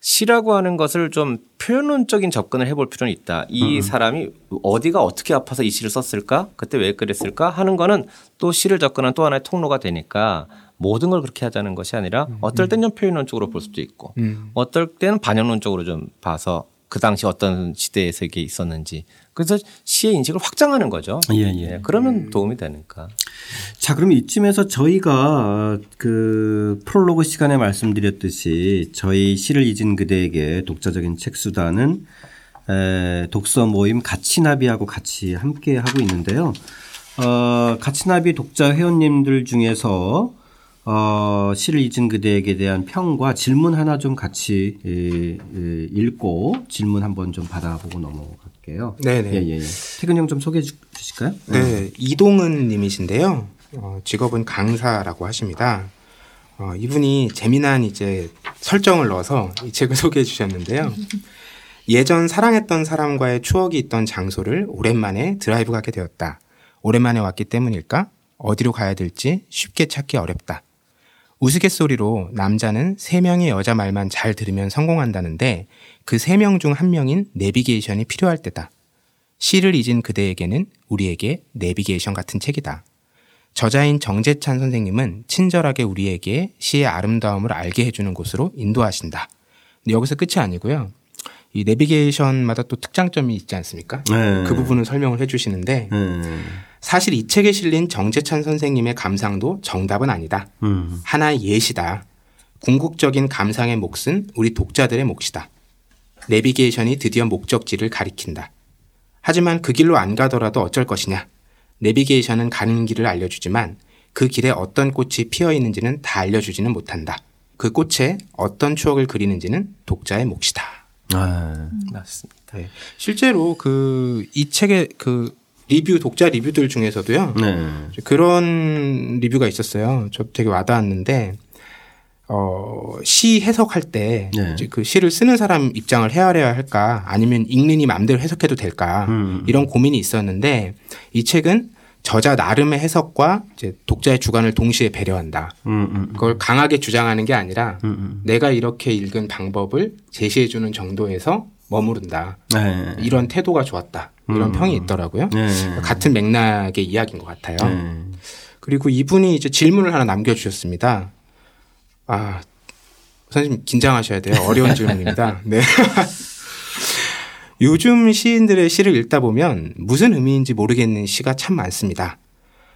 Speaker 3: 시라고 하는 것을 좀 표현론적인 접근을 해볼 필요는 있다. 이 사람이 어디가 어떻게 아파서 이 시를 썼을까? 그때 왜 그랬을까? 하는 거는 또 시를 접근한 또 하나의 통로가 되니까 모든 걸 그렇게 하자는 것이 아니라 어떨 땐 좀 표현론적으로 볼 수도 있고
Speaker 2: 음.
Speaker 3: 어떨 때는 반영론적으로 좀 봐서 그 당시 어떤 시대에서 이게 있었는지 그래서 시의 인식을 확장하는 거죠.
Speaker 1: 예, 예.
Speaker 3: 그러면 도움이 되니까.
Speaker 1: 자, 그럼 이쯤에서 저희가 그 프롤로그 시간에 말씀드렸듯이 저희 시를 잊은 그대에게 독자적인 책 수단은 에, 독서 모임 가치나비하고 같이 함께 하고 있는데요. 어, 가치나비 독자 회원님들 중에서 어, 시를 잊은 그대에게 대한 평과 질문 하나 좀 같이 에, 에, 읽고 질문 한번 좀 받아보고 넘어갈게요.
Speaker 2: 네네.
Speaker 1: 예, 예, 예. 태근 형 좀 소개해 주- 주실까요?
Speaker 2: 네, 이동은 님이신데요. 어, 직업은 강사라고 하십니다. 어, 이분이 재미난 이제 설정을 넣어서 이 책을 소개해 주셨는데요. 예전 사랑했던 사람과의 추억이 있던 장소를 오랜만에 드라이브 가게 되었다. 오랜만에 왔기 때문일까? 어디로 가야 될지 쉽게 찾기 어렵다. 우스갯소리로 남자는 세 명의 여자 말만 잘 들으면 성공한다는데 그세명중한 명인 내비게이션이 필요할 때다. 시를 잊은 그대에게는 우리에게 내비게이션 같은 책이다. 저자인 정재찬 선생님은 친절하게 우리에게 시의 아름다움을 알게 해주는 곳으로 인도하신다. 근데 여기서 끝이 아니고요. 이 내비게이션마다 또 특장점이 있지 않습니까?
Speaker 1: 네.
Speaker 2: 그 부분을 설명을 해주시는데
Speaker 1: 음,
Speaker 2: 사실 이 책에 실린 정재찬 선생님의 감상도 정답은 아니다.
Speaker 1: 음.
Speaker 2: 하나의 예시다. 궁극적인 감상의 몫은 우리 독자들의 몫이다. 내비게이션이 드디어 목적지를 가리킨다. 하지만 그 길로 안 가더라도 어쩔 것이냐. 내비게이션은 가는 길을 알려주지만 그 길에 어떤 꽃이 피어 있는지는 다 알려주지는 못한다. 그 꽃에 어떤 추억을 그리는지는 독자의 몫이다.
Speaker 1: 아,
Speaker 3: 맞습니다.
Speaker 2: 네. 실제로 그 이 책의 그 리뷰 독자 리뷰들 중에서도요.
Speaker 1: 네.
Speaker 2: 그런 리뷰가 있었어요. 저 되게 와닿았는데 어, 시 해석할 때
Speaker 1: 네.
Speaker 2: 이제 그 시를 쓰는 사람 입장을 헤아려야 할까 아니면 읽는 이 마음대로 해석해도 될까
Speaker 1: 음.
Speaker 2: 이런 고민이 있었는데 이 책은 저자 나름의 해석과 이제 독자의 주관을 동시에 배려한다.
Speaker 1: 음, 음,
Speaker 2: 그걸 강하게 주장하는 게 아니라
Speaker 1: 음, 음.
Speaker 2: 내가 이렇게 읽은 방법을 제시해 주는 정도에서 머무른다.
Speaker 1: 네.
Speaker 2: 이런 태도가 좋았다. 이런
Speaker 1: 음.
Speaker 2: 평이 있더라고요.
Speaker 1: 네.
Speaker 2: 같은 맥락의 이야기인 것 같아요.
Speaker 1: 네.
Speaker 2: 그리고 이분이 이제 질문을 하나 남겨주셨습니다. 아, 선생님 긴장하셔야 돼요. 어려운 질문입니다. 네. 요즘 시인들의 시를 읽다 보면 무슨 의미인지 모르겠는 시가 참 많습니다.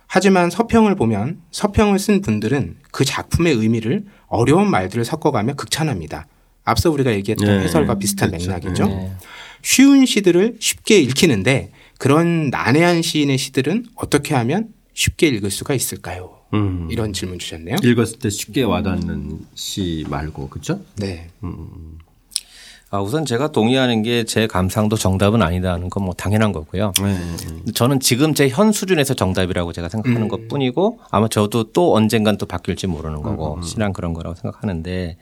Speaker 2: 하지만 서평을 보면 서평을 쓴 분들은 그 작품의 의미를 어려운 말들을 섞어가며 극찬합니다. 앞서 우리가 얘기했던
Speaker 1: 네.
Speaker 2: 해설과 비슷한
Speaker 1: 그렇죠.
Speaker 2: 맥락이죠.
Speaker 3: 네.
Speaker 2: 쉬운 시들을 쉽게 읽히는데 그런 난해한 시인의 시들은 어떻게 하면 쉽게 읽을 수가 있을까요?
Speaker 1: 음.
Speaker 2: 이런 질문 주셨네요.
Speaker 1: 읽었을 때 쉽게 와닿는 시 말고 그죠?
Speaker 2: 네.
Speaker 3: 아, 우선 제가 동의하는 게 제 감상도 정답은 아니다는 건 뭐 당연한 거고요.
Speaker 1: 네.
Speaker 3: 저는 지금 제 현 수준에서 정답이라고 제가 생각하는 것 뿐이고 아마 저도 또 언젠간 또 바뀔지 모르는 거고 신앙 그런 거라고 생각하는데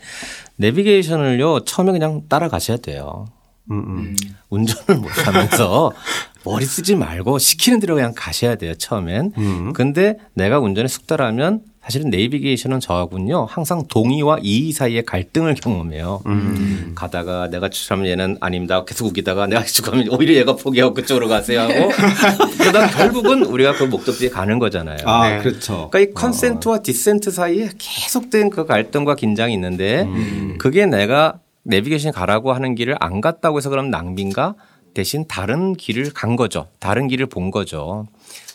Speaker 3: 내비게이션을요 처음에 그냥 따라가셔야 돼요.
Speaker 1: 음, 음.
Speaker 3: 운전을 못 하면서 머리 쓰지 말고 시키는 대로 그냥 가셔야 돼요, 처음엔.
Speaker 1: 음.
Speaker 3: 근데 내가 운전에 숙달하면 사실은 내비게이션은 저하고는요, 항상 동의와 이의 사이의 갈등을 경험해요.
Speaker 1: 음.
Speaker 3: 가다가 내가 추천하면 얘는 아닙니다. 계속 우기다가 내가 추천하면 오히려 얘가 포기하고 그쪽으로 가세요 하고 그러다 결국은 우리가 그 목적지에 가는 거잖아요.
Speaker 1: 아,
Speaker 2: 네.
Speaker 1: 그렇죠.
Speaker 3: 그러니까 이 consent와 dissent 사이에 계속된 그 갈등과 긴장이 있는데
Speaker 1: 음.
Speaker 3: 그게 내가 내비게이션 가라고 하는 길을 안 갔다고 해서 그럼 낭비인가 대신 다른 길을 간 거죠. 다른 길을 본 거죠.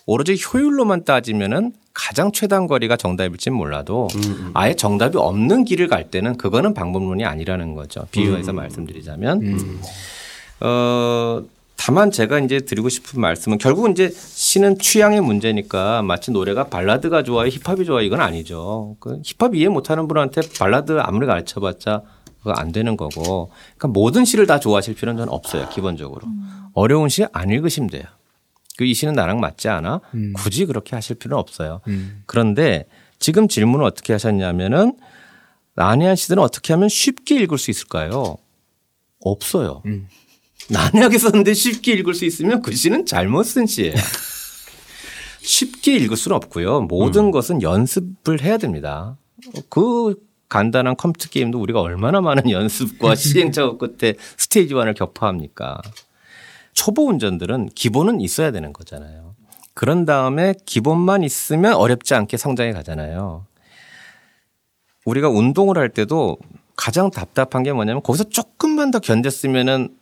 Speaker 3: 오로지 효율로만 따지면은 가장 최단 거리가 정답일진 몰라도
Speaker 1: 음,
Speaker 3: 아예 정답이 없는 길을 갈 때는 그거는 방법론이 아니라는 거죠. 비유해서 말씀드리자면
Speaker 1: 음.
Speaker 3: 어 다만 제가 이제 드리고 싶은 말씀은 결국은 이제 시는 취향의 문제니까 마치 노래가 발라드가 좋아요, 힙합이 좋아요 이건 아니죠. 그 힙합 이해 못하는 분한테 발라드 아무리 가르쳐봤자 그거 안 되는 거고. 그러니까 모든 시를 다 좋아하실 필요는 저는 없어요. 기본적으로 어려운 시 안 읽으시면 돼요. 그 이 시는 나랑 맞지 않아?
Speaker 2: 음.
Speaker 3: 굳이 그렇게 하실 필요는 없어요.
Speaker 2: 음.
Speaker 3: 그런데 지금 질문을 어떻게 하셨냐면은 난해한 시들은 어떻게 하면 쉽게 읽을 수 있을까요? 없어요.
Speaker 2: 음.
Speaker 3: 난해하게 썼는데 쉽게 읽을 수 있으면 그 시는 잘못 쓴 시예요. 쉽게 읽을 수는 없고요. 모든 것은 연습을 해야 됩니다. 그 간단한 컴퓨터 게임도 우리가 얼마나 많은 연습과 시행착오 끝에 스테이지 원을 격파합니까? 초보 운전들은 기본은 있어야 되는 거잖아요. 그런 다음에 기본만 있으면 어렵지 않게 성장해 가잖아요. 우리가 운동을 할 때도 가장 답답한 게 뭐냐면 거기서 조금만 더 견뎠으면은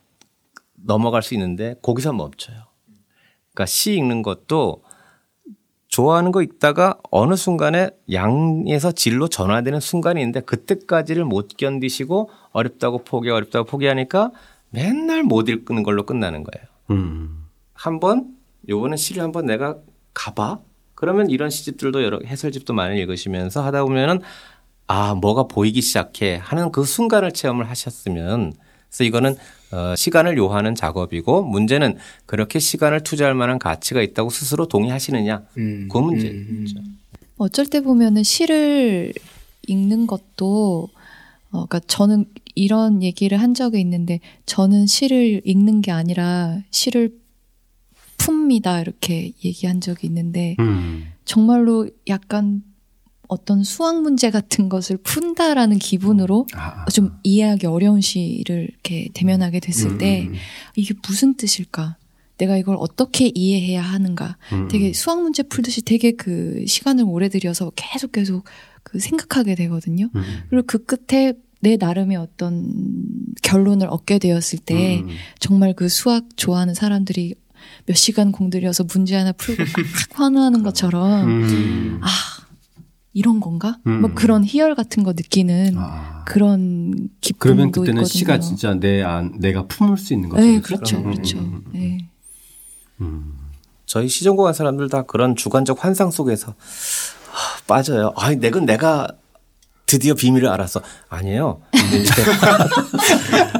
Speaker 3: 넘어갈 수 있는데 거기서 멈춰요. 그러니까 시 읽는 것도 좋아하는 거 읽다가 어느 순간에 양에서 질로 전환되는 순간이 있는데 그때까지를 못 견디시고 어렵다고 포기, 어렵다고 포기하니까 맨날 못 읽는 걸로 끝나는 거예요.
Speaker 1: 음.
Speaker 3: 한번 요거는 시를 한번 내가 가봐. 그러면 이런 시집들도 여러 해설집도 많이 읽으시면서 하다 보면은 아 뭐가 보이기 시작해 하는 그 순간을 체험을 하셨으면 그래서 이거는 어, 시간을 요하는 작업이고 문제는 그렇게 시간을 투자할 만한 가치가 있다고 스스로 동의하시느냐
Speaker 2: 음.
Speaker 3: 그 문제.
Speaker 2: 음.
Speaker 4: 어쩔 때 보면은 시를 읽는 것도 어, 그러니까 저는 이런 얘기를 한 적이 있는데 저는 시를 읽는 게 아니라 시를 풉니다 이렇게 얘기한 적이 있는데
Speaker 1: 음.
Speaker 4: 정말로 약간 어떤 수학 문제 같은 것을 푼다라는 기분으로
Speaker 1: 아, 아.
Speaker 4: 좀 이해하기 어려운 시를 이렇게 대면하게 됐을
Speaker 1: 음,
Speaker 4: 때
Speaker 1: 음,
Speaker 4: 이게 무슨 뜻일까? 내가 이걸 어떻게 이해해야 하는가?
Speaker 1: 음.
Speaker 4: 되게 수학 문제 풀듯이 되게 그 시간을 오래 들여서 계속 계속 그 생각하게 되거든요.
Speaker 1: 음.
Speaker 4: 그리고 그 끝에 내 나름의 어떤 결론을 얻게 되었을 때
Speaker 1: 음.
Speaker 4: 정말 그 수학 좋아하는 사람들이 몇 시간 공들여서 문제 하나 풀고 막 환호하는 것처럼
Speaker 1: 음.
Speaker 4: 아 이런 건가?
Speaker 1: 음.
Speaker 4: 뭐 그런 희열 같은 거 느끼는
Speaker 1: 아.
Speaker 4: 그런 기쁨도
Speaker 1: 그러면 그때는
Speaker 4: 있거든요.
Speaker 1: 시가 진짜 내 안, 내가 품을 수 있는 거죠.
Speaker 4: 네,
Speaker 1: 그렇죠?
Speaker 4: 그렇죠,
Speaker 1: 음,
Speaker 4: 그렇죠.
Speaker 1: 음, 음,
Speaker 4: 네.
Speaker 1: 음.
Speaker 3: 저희 시전공한 사람들 다 그런 주관적 환상 속에서 하, 빠져요. 아니, 내건 내가 드디어 비밀을 알았어. 아니에요.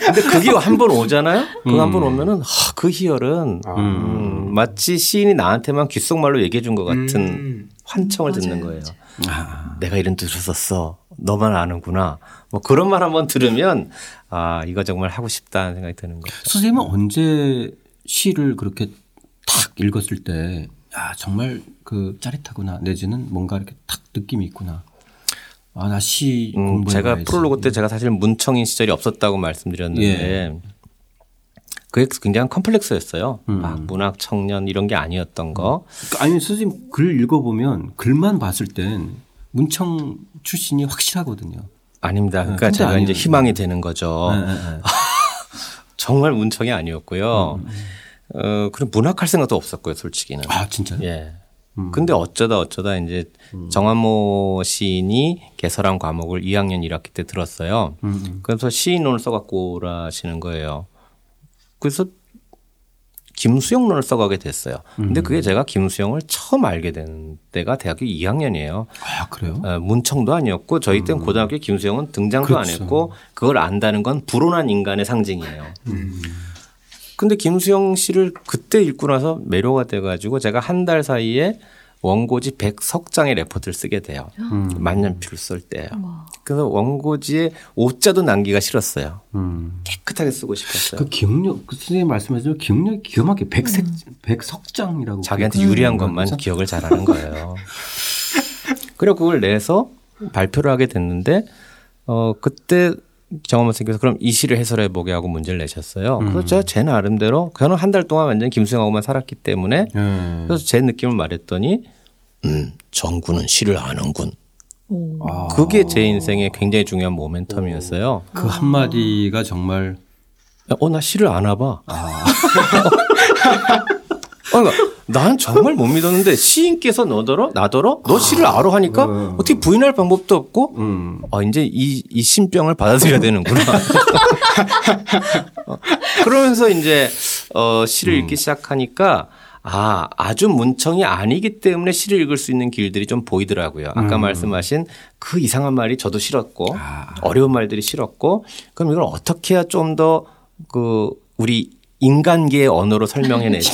Speaker 3: 근데, 그게 한 번 오잖아요? 그거 한번 오면은 하, 그 희열은
Speaker 2: 아.
Speaker 3: 음, 마치 시인이 나한테만 귓속말로 얘기해 준 것 같은
Speaker 2: 음.
Speaker 3: 환청을
Speaker 4: 맞아요,
Speaker 3: 듣는 거예요.
Speaker 1: 아.
Speaker 3: 내가 이런 뜻을 썼어. 너만 아는구나. 뭐 그런 말 한번 들으면 아, 이거 정말 하고 싶다는 생각이 드는 거죠.
Speaker 1: 선생님은 언제 시를 그렇게 탁 읽었을 때, 야, 정말 그 짜릿하구나. 내지는 뭔가 이렇게 탁 느낌이 있구나. 아, 나시
Speaker 3: 음, 제가. 프롤로그 때 제가 사실 문청인 시절이 없었다고 말씀드렸는데 그게 굉장히 컴플렉스였어요.
Speaker 1: 음.
Speaker 3: 막 문학 청년 이런 게 아니었던 거.
Speaker 1: 그러니까 아니, 선생님 글 읽어보면 글만 봤을 땐 문청 출신이 확실하거든요.
Speaker 3: 아닙니다. 그러니까
Speaker 1: 근데
Speaker 3: 제가 이제
Speaker 1: 아니에요.
Speaker 3: 희망이 되는 거죠.
Speaker 1: 네, 네, 네.
Speaker 3: 정말 문청이 아니었고요.
Speaker 1: 음.
Speaker 3: 어, 그런 문학할 생각도 없었고요, 솔직히는.
Speaker 1: 아, 진짜요?
Speaker 3: 예.
Speaker 1: 음.
Speaker 3: 근데 어쩌다 어쩌다 이제 정한모 시인이 개설한 과목을 2학년 1학기 때 들었어요.
Speaker 1: 음, 음.
Speaker 3: 그래서 시인론을 써갖고 오라시는 거예요. 그래서 김수영론을 써가게 됐어요. 근데 그게 제가 김수영을 처음 알게 된 때가 대학교 2학년이에요.
Speaker 1: 아, 그래요?
Speaker 3: 어, 문청도 아니었고 저희 때는 고등학교 김수영은 등장도 안
Speaker 1: 그렇죠.
Speaker 3: 했고 그걸 안다는 건 불온한 인간의 상징이에요. 근데 김수영 씨를 그때 읽고 나서 매료가 돼가지고 제가 한 달 사이에 원고지 100석장의 레포트를 쓰게 돼요.
Speaker 1: 음.
Speaker 3: 만년필을 쓸 때요.
Speaker 5: 와.
Speaker 3: 그래서 원고지에 오자도 남기가 싫었어요.
Speaker 1: 음.
Speaker 3: 깨끗하게 쓰고 싶었어요.
Speaker 1: 그 기억력, 그 선생님 말씀하신 기억력이 기가 막히게 백색, 백석장이라고.
Speaker 3: 자기한테
Speaker 1: 그렇게
Speaker 3: 유리한 것만
Speaker 1: 거죠?
Speaker 3: 기억을 잘하는 거예요. 그리고 그걸 내서 발표를 하게 됐는데 어 그때 정원 선생님께서 그럼 이 시를 해설해 보게 하고 문제를 내셨어요. 그래서 제가 제 나름대로 저는 한 달 동안 완전 김수영하고만 살았기 때문에
Speaker 1: 예.
Speaker 3: 그래서 제 느낌을 말했더니 음 정구는 시를 아는군.
Speaker 5: 오.
Speaker 1: 아,
Speaker 3: 그게 제 인생의 굉장히 중요한 모멘텀이었어요.
Speaker 1: 그 한마디가 정말
Speaker 3: 어 나 시를 아나 봐. 어, 그러니까 난 정말 못 믿었는데 시인께서 너더러 나더러 너 시를 알아 하니까
Speaker 1: 음.
Speaker 3: 어떻게 부인할 방법도 없고
Speaker 1: 음.
Speaker 3: 아 이제 이, 이 신병을 받아들여야 되는구나. 어, 그러면서 이제 어 시를 읽기 시작하니까 아 아주 문청이 아니기 때문에 시를 읽을 수 있는 길들이 좀 보이더라고요. 아까
Speaker 1: 음.
Speaker 3: 말씀하신 그 이상한 말이 저도 싫었고
Speaker 1: 아.
Speaker 3: 어려운 말들이 싫었고 그럼 이걸 어떻게 해야 좀 더 그 우리 인간계의 언어로 설명해내지?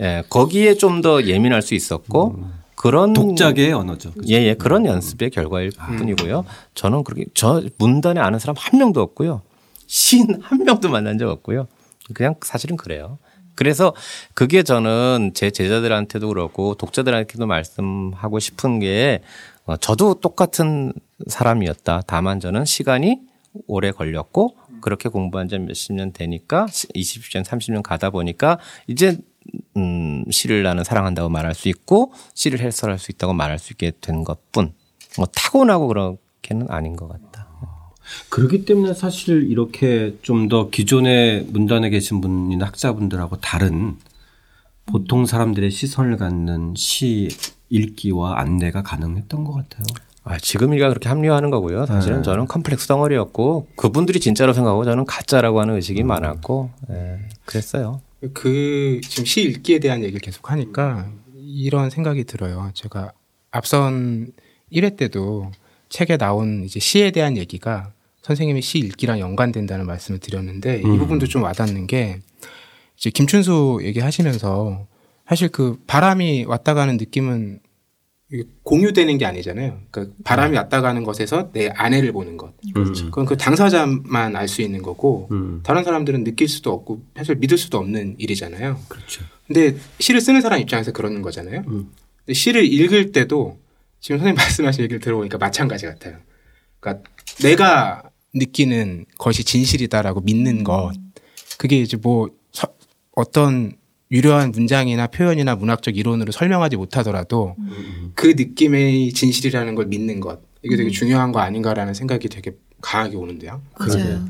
Speaker 3: 예, 거기에 좀 더 예민할 수 있었고 그런
Speaker 1: 독자계의 언어죠. 그죠?
Speaker 3: 예, 예, 그런 연습의 결과일 뿐이고요. 저는 그렇게 저 문단에 아는 사람 한 명도 없고요. 시인 한 명도 만난 적 없고요. 그냥 사실은 그래요. 그래서 그게 저는 제 제자들한테도 그렇고 독자들한테도 말씀하고 싶은 게 어, 저도 똑같은 사람이었다. 다만 저는 시간이 오래 걸렸고 그렇게 공부한 지 몇십 년 되니까 20년, 30년 가다 보니까 이제 음, 시를 나는 사랑한다고 말할 수 있고 시를 해설할 수 있다고 말할 수 있게 된 것뿐 뭐 타고나고 그렇게는 아닌 것 같다.
Speaker 1: 그렇기 때문에 사실 이렇게 좀 더 기존의 문단에 계신 분이나 학자분들하고 다른 보통 사람들의 시선을 갖는 시 읽기와 안내가 가능했던 것 같아요.
Speaker 3: 아, 지금이가 그렇게 합리화하는 거고요. 사실은
Speaker 1: 네.
Speaker 3: 저는 컴플렉스 덩어리였고 그분들이 진짜로 생각하고 저는 가짜라고 하는 의식이 많았고 예, 그랬어요.
Speaker 2: 그 지금 시 읽기에 대한 얘기를 계속 하니까 이런 생각이 들어요. 제가 앞선 1회 때도 책에 나온 이제 시에 대한 얘기가 선생님이 시 읽기랑 연관된다는 말씀을 드렸는데 이
Speaker 1: 음.
Speaker 2: 부분도 좀 와닿는 게 이제 김춘수 얘기하시면서 사실 그 바람이 왔다 가는 느낌은 공유되는 게 아니잖아요. 그러니까 바람이 왔다 가는 것에서 내 아내를 보는 것.
Speaker 1: 그렇죠.
Speaker 2: 그건 그 당사자만 알 수 있는 거고
Speaker 1: 음.
Speaker 2: 다른 사람들은 느낄 수도 없고 사실 믿을 수도 없는 일이잖아요.
Speaker 1: 그렇죠.
Speaker 2: 근데 시를 쓰는 사람 입장에서 그러는 거잖아요.
Speaker 1: 음.
Speaker 2: 근데 시를 읽을 때도 지금 선생님 말씀하신 얘기를 들어보니까 마찬가지 같아요. 그러니까 내가 느끼는 것이 진실이다라고 믿는 것. 그게 이제 뭐 서- 어떤 유려한 문장이나 표현이나 문학적 이론으로 설명하지 못하더라도 그 느낌의 진실이라는 걸 믿는 것. 이게 되게 중요한 거 아닌가라는 생각이 되게 강하게 오는데요.
Speaker 4: 맞아요.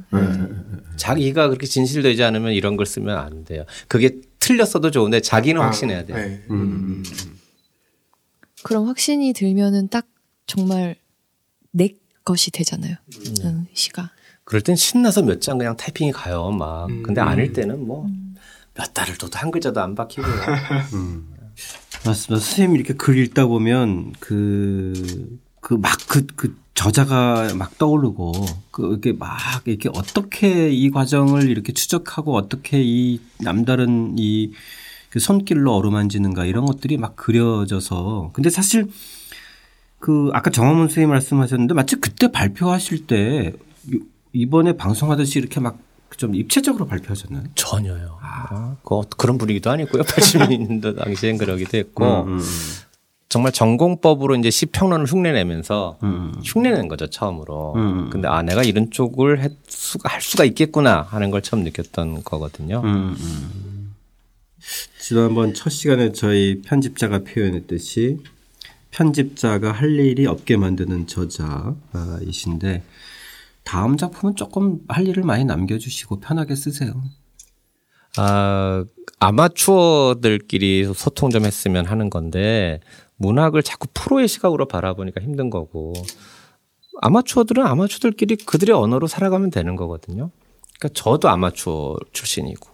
Speaker 3: 자기가 그렇게 진실되지 않으면 이런 걸 쓰면 안 돼요. 그게 틀렸어도 좋은데 자기는
Speaker 2: 아,
Speaker 3: 확신해야 돼요.
Speaker 2: 네.
Speaker 1: 음.
Speaker 4: 그럼 확신이 들면은 딱 정말 내 것이 되잖아요. 응, 시가.
Speaker 3: 그럴 땐 신나서 몇 장 그냥 타이핑이 가요, 막.
Speaker 2: 음.
Speaker 3: 근데 아닐 때는 뭐 몇 달을 둬도 한 글자도 안 박히고요.
Speaker 1: 맞습니다. 선생님이 이렇게 글 읽다 보면 그, 그 막 그, 그 저자가 막 떠오르고 그 이렇게 막 이렇게 어떻게 이 과정을 이렇게 추적하고 어떻게 이 남다른 이 그 손길로 어루만지는가 이런 것들이 막 그려져서 근데 사실 그 아까 정화문 선생님 말씀하셨는데 마치 그때 발표하실 때 이- 이번에 방송하듯이 이렇게 막 좀 입체적으로 발표하셨나요?
Speaker 3: 전혀요. 아, 그 그런 분위기도 아니고요. 80년대 당시엔 그러기도 했고
Speaker 1: 음, 음,
Speaker 3: 정말 전공법으로 이제 시평론을 흉내내면서
Speaker 1: 음.
Speaker 3: 흉내낸 거죠 처음으로.
Speaker 1: 음.
Speaker 3: 근데 아 내가 이런 쪽을 할 수가, 할 수가 있겠구나 하는 걸 처음 느꼈던 거거든요.
Speaker 1: 음, 음. 지난번 첫 시간에 저희 편집자가 표현했듯이 편집자가 할 일이 없게 만드는 저자이신데 다음 작품은 조금 할 일을 많이 남겨주시고 편하게 쓰세요.
Speaker 3: 아, 아마추어들끼리 소통 좀 했으면 하는 건데 문학을 자꾸 프로의 시각으로 바라보니까 힘든 거고 아마추어들은 아마추어들끼리 그들의 언어로 살아가면 되는 거거든요. 그러니까 저도 아마추어 출신이고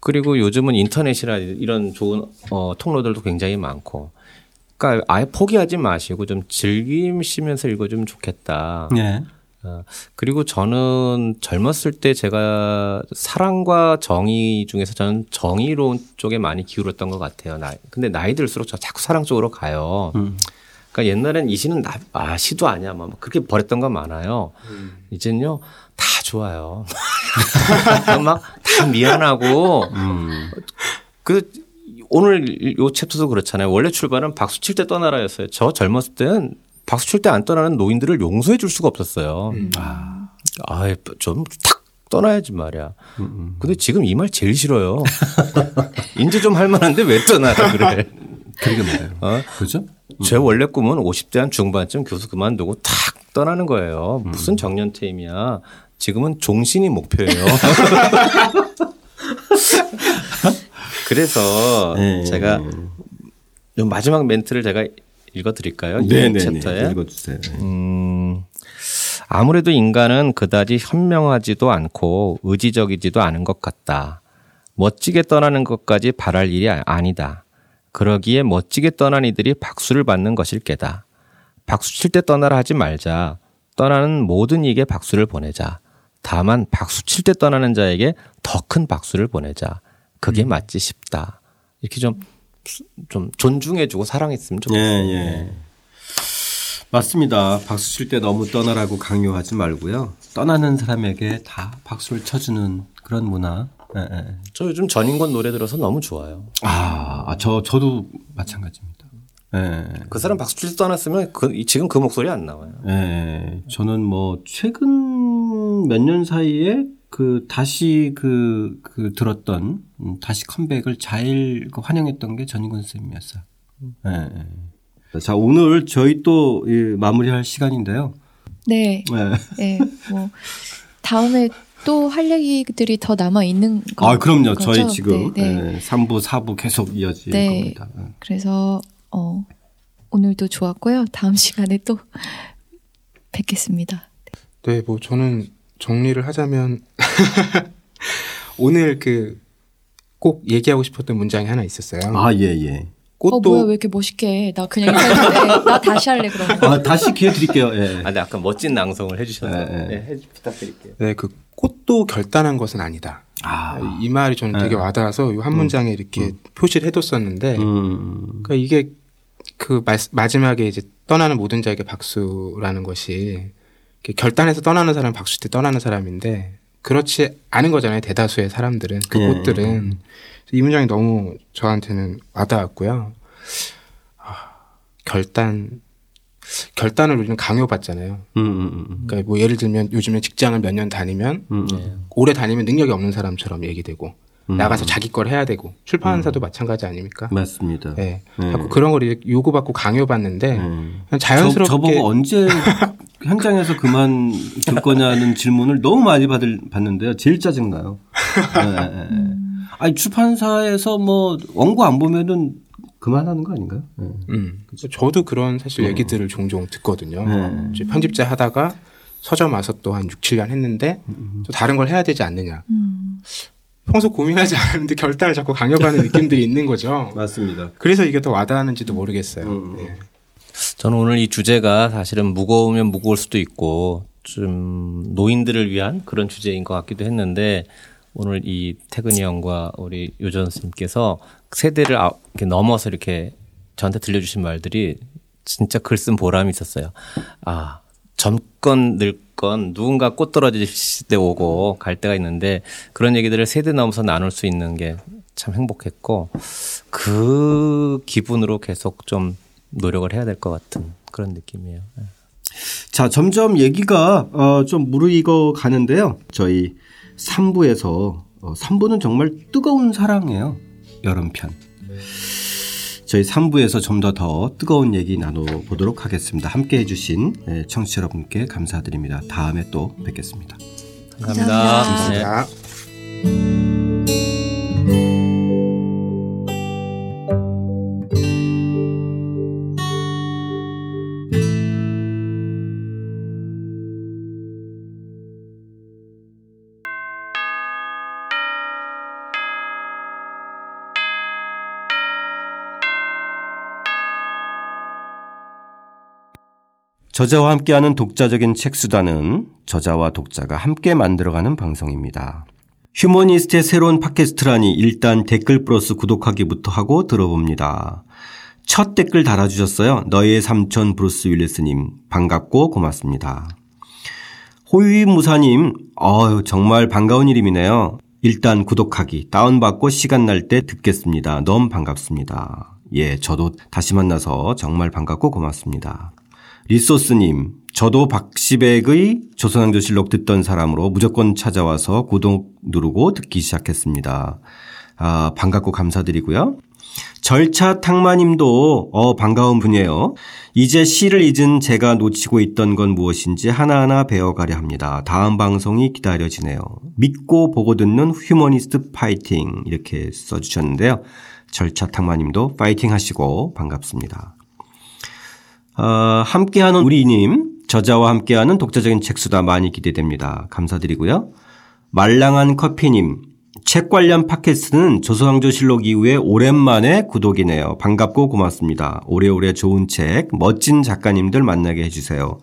Speaker 3: 그리고 요즘은 인터넷이나 이런 좋은 어, 통로들도 굉장히 많고 그러니까 아예 포기하지 마시고 좀 즐기시면서 읽어주면 좋겠다.
Speaker 1: 네.
Speaker 3: 어, 그리고 저는 젊었을 때 제가 사랑과 정의 중에서 저는 정의로운 쪽에 많이 기울었던 것 같아요. 나, 근데 나이 들수록 저 자꾸 사랑 쪽으로 가요.
Speaker 1: 음.
Speaker 3: 그러니까 옛날엔 이 시는 나, 아, 시도 아니야. 막 그렇게 버렸던 거 많아요. 이젠요, 다 좋아요. 막 다 미안하고,
Speaker 1: 음.
Speaker 3: 그, 오늘 요 챕터도 그렇잖아요. 원래 출발은 박수 칠 때 떠나라였어요. 저 젊었을 때는 박수 칠 때 안 떠나는 노인들을 용서해 줄 수가 없었어요. 아, 좀탁 떠나야지 말이야. 근데 지금 이 말 제일 싫어요. 인제 좀 할 만한데 왜 떠나라 그래.
Speaker 1: 그러게 말해요.
Speaker 3: 어?
Speaker 1: 그죠?
Speaker 3: 제 원래 꿈은 50대 한 중반쯤 교수 그만두고 탁 떠나는 거예요. 무슨 정년퇴임이야. 지금은 종신이 목표예요. 그래서
Speaker 1: 네.
Speaker 3: 제가 요 마지막 멘트를 제가 읽어드릴까요? 이
Speaker 1: 네네네.
Speaker 3: 챕터에.
Speaker 1: 읽어주세요.
Speaker 3: 음, 아무래도 인간은 그다지 현명하지도 않고 의지적이지도 않은 것 같다. 멋지게 떠나는 것까지 바랄 일이 아- 아니다. 그러기에 멋지게 떠난 이들이 박수를 받는 것일 게다. 박수 칠 때 떠나라 하지 말자. 떠나는 모든 이에게 박수를 보내자. 다만 박수 칠 때 떠나는 자에게 더 큰 박수를 보내자. 그게 맞지 싶다. 이렇게 좀, 좀 존중해주고 사랑했으면
Speaker 1: 예,
Speaker 3: 좋겠어요.
Speaker 1: 예. 맞습니다. 박수 칠 때 너무 떠나라고 강요하지 말고요. 떠나는 사람에게 다 박수를 쳐주는 그런 문화. 예, 예.
Speaker 3: 저 요즘 전인권 노래 들어서 너무 좋아요.
Speaker 1: 아, 아, 저, 저도 마찬가지입니다. 예.
Speaker 3: 그 사람 박수 칠 때 떠났으면 그, 이- 지금 그 목소리 안 나와요.
Speaker 1: 예. 저는 뭐, 최근 몇 년 사이에 그, 다시 그, 그 들었던, 음, 다시 컴백을 잘그 환영했던 게 전인권. 예. 예. 자, 오늘 저희 또 이, 마무리할 시간인데요.
Speaker 4: 네,
Speaker 1: 예.
Speaker 4: 네, 뭐 다음에 또 할 얘기들이 더 남아 있는 거.
Speaker 1: 아, 그럼요.
Speaker 4: 거죠?
Speaker 1: 저희 지금
Speaker 4: 네, 네.
Speaker 1: 예, 3부, 4부 계속 이어질
Speaker 4: 네.
Speaker 1: 겁니다. 예.
Speaker 4: 그래서 어, 오늘도 좋았고요. 다음 시간에 또 뵙겠습니다.
Speaker 2: 네, 뭐 저는 정리를 하자면 오늘 그 꼭 얘기하고 싶었던 문장이 하나 있었어요.
Speaker 1: 아, 예, 예.
Speaker 2: 꽃도
Speaker 4: 어 뭐야 왜 이렇게 멋있게 해? 나 그냥 인사했는데 나 다시 할래 그러면.
Speaker 1: 아, 다시 기회 드릴게요. 예.
Speaker 3: 아, 근데 아까 멋진 낭송을 해주셔서
Speaker 1: 네, 네.
Speaker 3: 네, 해- 부탁드릴게요.
Speaker 2: 네, 그 꽃도 결단한 것은 아니다.
Speaker 1: 아,
Speaker 2: 이 말이 저는 되게
Speaker 1: 네.
Speaker 2: 와닿아서 이 한 문장에 이렇게 표시를 해뒀었는데
Speaker 1: 음,
Speaker 2: 그러니까 이게 그 마, 마지막에 이제 떠나는 모든 자에게 박수라는 것이 이렇게 결단해서 떠나는 사람은 박수 때 떠나는 사람인데 그렇지 않은 거잖아요. 대다수의 사람들은 그
Speaker 1: 예.
Speaker 2: 꽃들은 이 문장이 너무 저한테는 와닿았고요. 아, 결단 결단을 우리는 강요받잖아요.
Speaker 1: 음, 음, 음,
Speaker 2: 그러니까 뭐 예를 들면 요즘에 직장을 몇 년 다니면
Speaker 1: 음, 음.
Speaker 2: 오래 다니면 능력이 없는 사람처럼 얘기되고
Speaker 1: 음.
Speaker 2: 나가서 자기 걸 해야 되고 출판사도 마찬가지 아닙니까?
Speaker 1: 맞습니다.
Speaker 2: 네.
Speaker 1: 네.
Speaker 2: 자꾸 그런 걸 요구받고 강요받는데
Speaker 1: 음.
Speaker 2: 그냥 자연스럽게
Speaker 1: 저, 저보고 언제 현장에서 그만 둘 거냐는 질문을 너무 많이 받을, 받는데요. 제일 짜증나요. 네, 네, 네. 아니, 출판사에서 뭐, 원고 안 보면은 그만하는 거 아닌가요? 네.
Speaker 2: 음. 저도 그런 사실 얘기들을 종종 듣거든요.
Speaker 1: 네.
Speaker 2: 이제 편집자 하다가 서점 와서 또 한 6, 7년 했는데 또 다른 걸 해야 되지 않느냐.
Speaker 4: 음.
Speaker 2: 평소 고민하지 않았는데 결단을 자꾸 강요받는 느낌들이 있는 거죠.
Speaker 1: 맞습니다.
Speaker 2: 그래서 이게 더 와닿았는지도 모르겠어요.
Speaker 1: 음.
Speaker 2: 네.
Speaker 3: 저는 오늘 이 주제가 사실은 무거우면 무거울 수도 있고 좀 노인들을 위한 그런 주제인 것 같기도 했는데 오늘 이 태근이 형과 우리 요전 스님께서 세대를 아- 이렇게 넘어서 이렇게 저한테 들려주신 말들이 진짜 글 쓴 보람이 있었어요. 아 젊건 늙건 누군가 꽃 떨어질 때 오고 갈 때가 있는데 그런 얘기들을 세대 넘어서 나눌 수 있는 게 참 행복했고 그 기분으로 계속 좀 노력을 해야 될 것 같은 그런 느낌이에요. 네.
Speaker 1: 자, 점점 얘기가 어, 좀 무르익어 가는데요. 저희 3부에서 어, 3부는 정말 뜨거운 사랑이에요. 여름편. 저희 3부에서 좀 더 더 뜨거운 얘기 나눠보도록 하겠습니다. 함께 해주신 예, 청취자 여러분께 감사드립니다. 다음에 또 뵙겠습니다.
Speaker 3: 감사합니다.
Speaker 4: 감사합니다.
Speaker 3: 네.
Speaker 2: 자.
Speaker 1: 저자와 함께하는 독자적인 책 수다는 저자와 독자가 함께 만들어가는 방송입니다. 휴머니스트의 새로운 팟캐스트라니 일단 댓글 플러스 구독하기부터 하고 들어봅니다. 첫 댓글 달아주셨어요. 너의 삼촌 브루스 윌리스님 반갑고 고맙습니다. 호유무사님, 어유 정말 반가운 이름이네요. 일단 구독하기, 다운받고 시간 날 때 듣겠습니다. 너무 반갑습니다. 예, 저도 다시 만나서 정말 반갑고 고맙습니다. 리소스님, 저도 박시백의 조선왕조실록 듣던 사람으로 무조건 찾아와서 구독 누르고 듣기 시작했습니다. 아, 반갑고 감사드리고요. 절차 탕마님도 어 반가운 분이에요. 이제 시를 잊은 제가 놓치고 있던 건 무엇인지 하나하나 배워가려 합니다. 다음 방송이 기다려지네요. 믿고 보고 듣는 휴머니스트 파이팅 이렇게 써주셨는데요. 절차 탕마님도 파이팅 하시고 반갑습니다. 어, 함께하는 우리님 저자와 함께하는 독자적인 책수다 많이 기대됩니다. 감사드리고요. 말랑한 커피님 책 관련 팟캐스트는 조선왕조실록 이후에 오랜만에 구독이네요. 반갑고 고맙습니다. 오래오래 좋은 책, 멋진 작가님들 만나게 해주세요.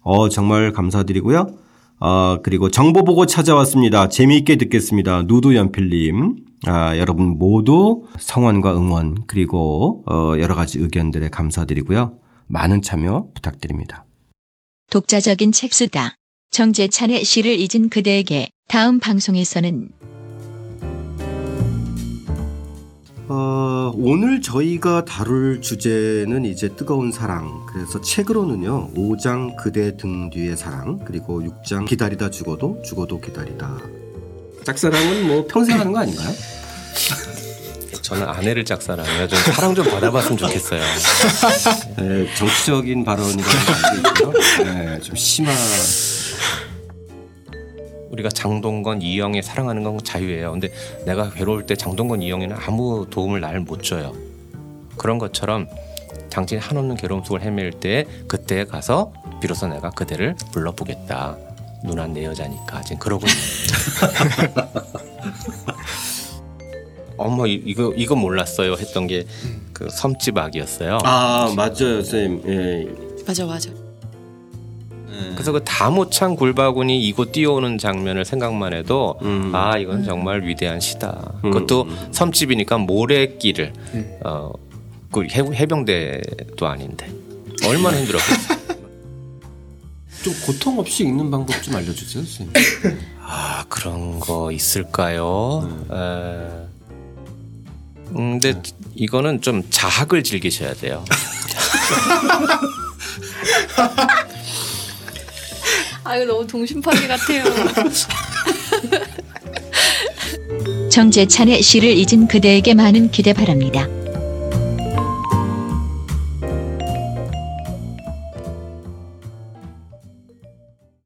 Speaker 1: 어, 정말 감사드리고요. 어, 그리고 정보 보고 찾아왔습니다. 재미있게 듣겠습니다. 누드 연필님. 아, 여러분 모두 성원과 응원, 그리고 어, 여러 가지 의견들에 감사드리고요. 많은 참여 부탁드립니다.
Speaker 6: 독자적인 책수다. 정재찬의 시를 잊은 그대에게 다음 방송에서는
Speaker 1: 어, 오늘 저희가 다룰 주제는 이제 뜨거운 사랑. 그래서 책으로는요, 5장 그대 등 뒤의 사랑, 그리고 6장 기다리다 죽어도 죽어도 기다리다. 짝사랑은 뭐 평생 하는 거 아닌가요?
Speaker 3: 저는 아내를 짝사랑해요. 좀 사랑 좀 받아봤으면 좋겠어요.
Speaker 1: 네, 정치적인 발언이라고. 네, 좀 심한.
Speaker 3: 우리가 장동건, 이영애 사랑하는 건 자유예요. 근데 내가 괴로울 때 장동건, 이영애는 아무 도움을 날 못 줘요. 그런 것처럼 당신이 한없는 괴로움 속을 헤맬 때 그때 가서 비로소 내가 그대를 불러보겠다. 누나 내 여자니까 지금 그러고 있는 어머 이- 이거 이거 몰랐어요 했던 게 그 섬지박이었어요.
Speaker 1: 아, 맞아요, 쌤. 예.
Speaker 4: 맞아 맞아.
Speaker 3: 그래서 그 다모찬 굴바구니 이곳 뛰어오는 장면을 생각만 해도
Speaker 1: 음.
Speaker 3: 아 이건 정말 위대한 시다.
Speaker 1: 음.
Speaker 3: 그것도 섬집이니까 모래길을
Speaker 2: 음.
Speaker 3: 어, 그 해, 해병대도 아닌데 얼마나 힘들었겠어.
Speaker 1: 좀 고통 없이 읽는 방법 좀 알려주세요, 쌤.
Speaker 3: 아 그런 거 있을까요? 에... 음, 근데 이거는 좀 자학을 즐기셔야 돼요.
Speaker 4: 아 이거 너무 동심파괴 같아요.
Speaker 6: 정재찬의 시를 잊은 그대에게 많은 기대 바랍니다.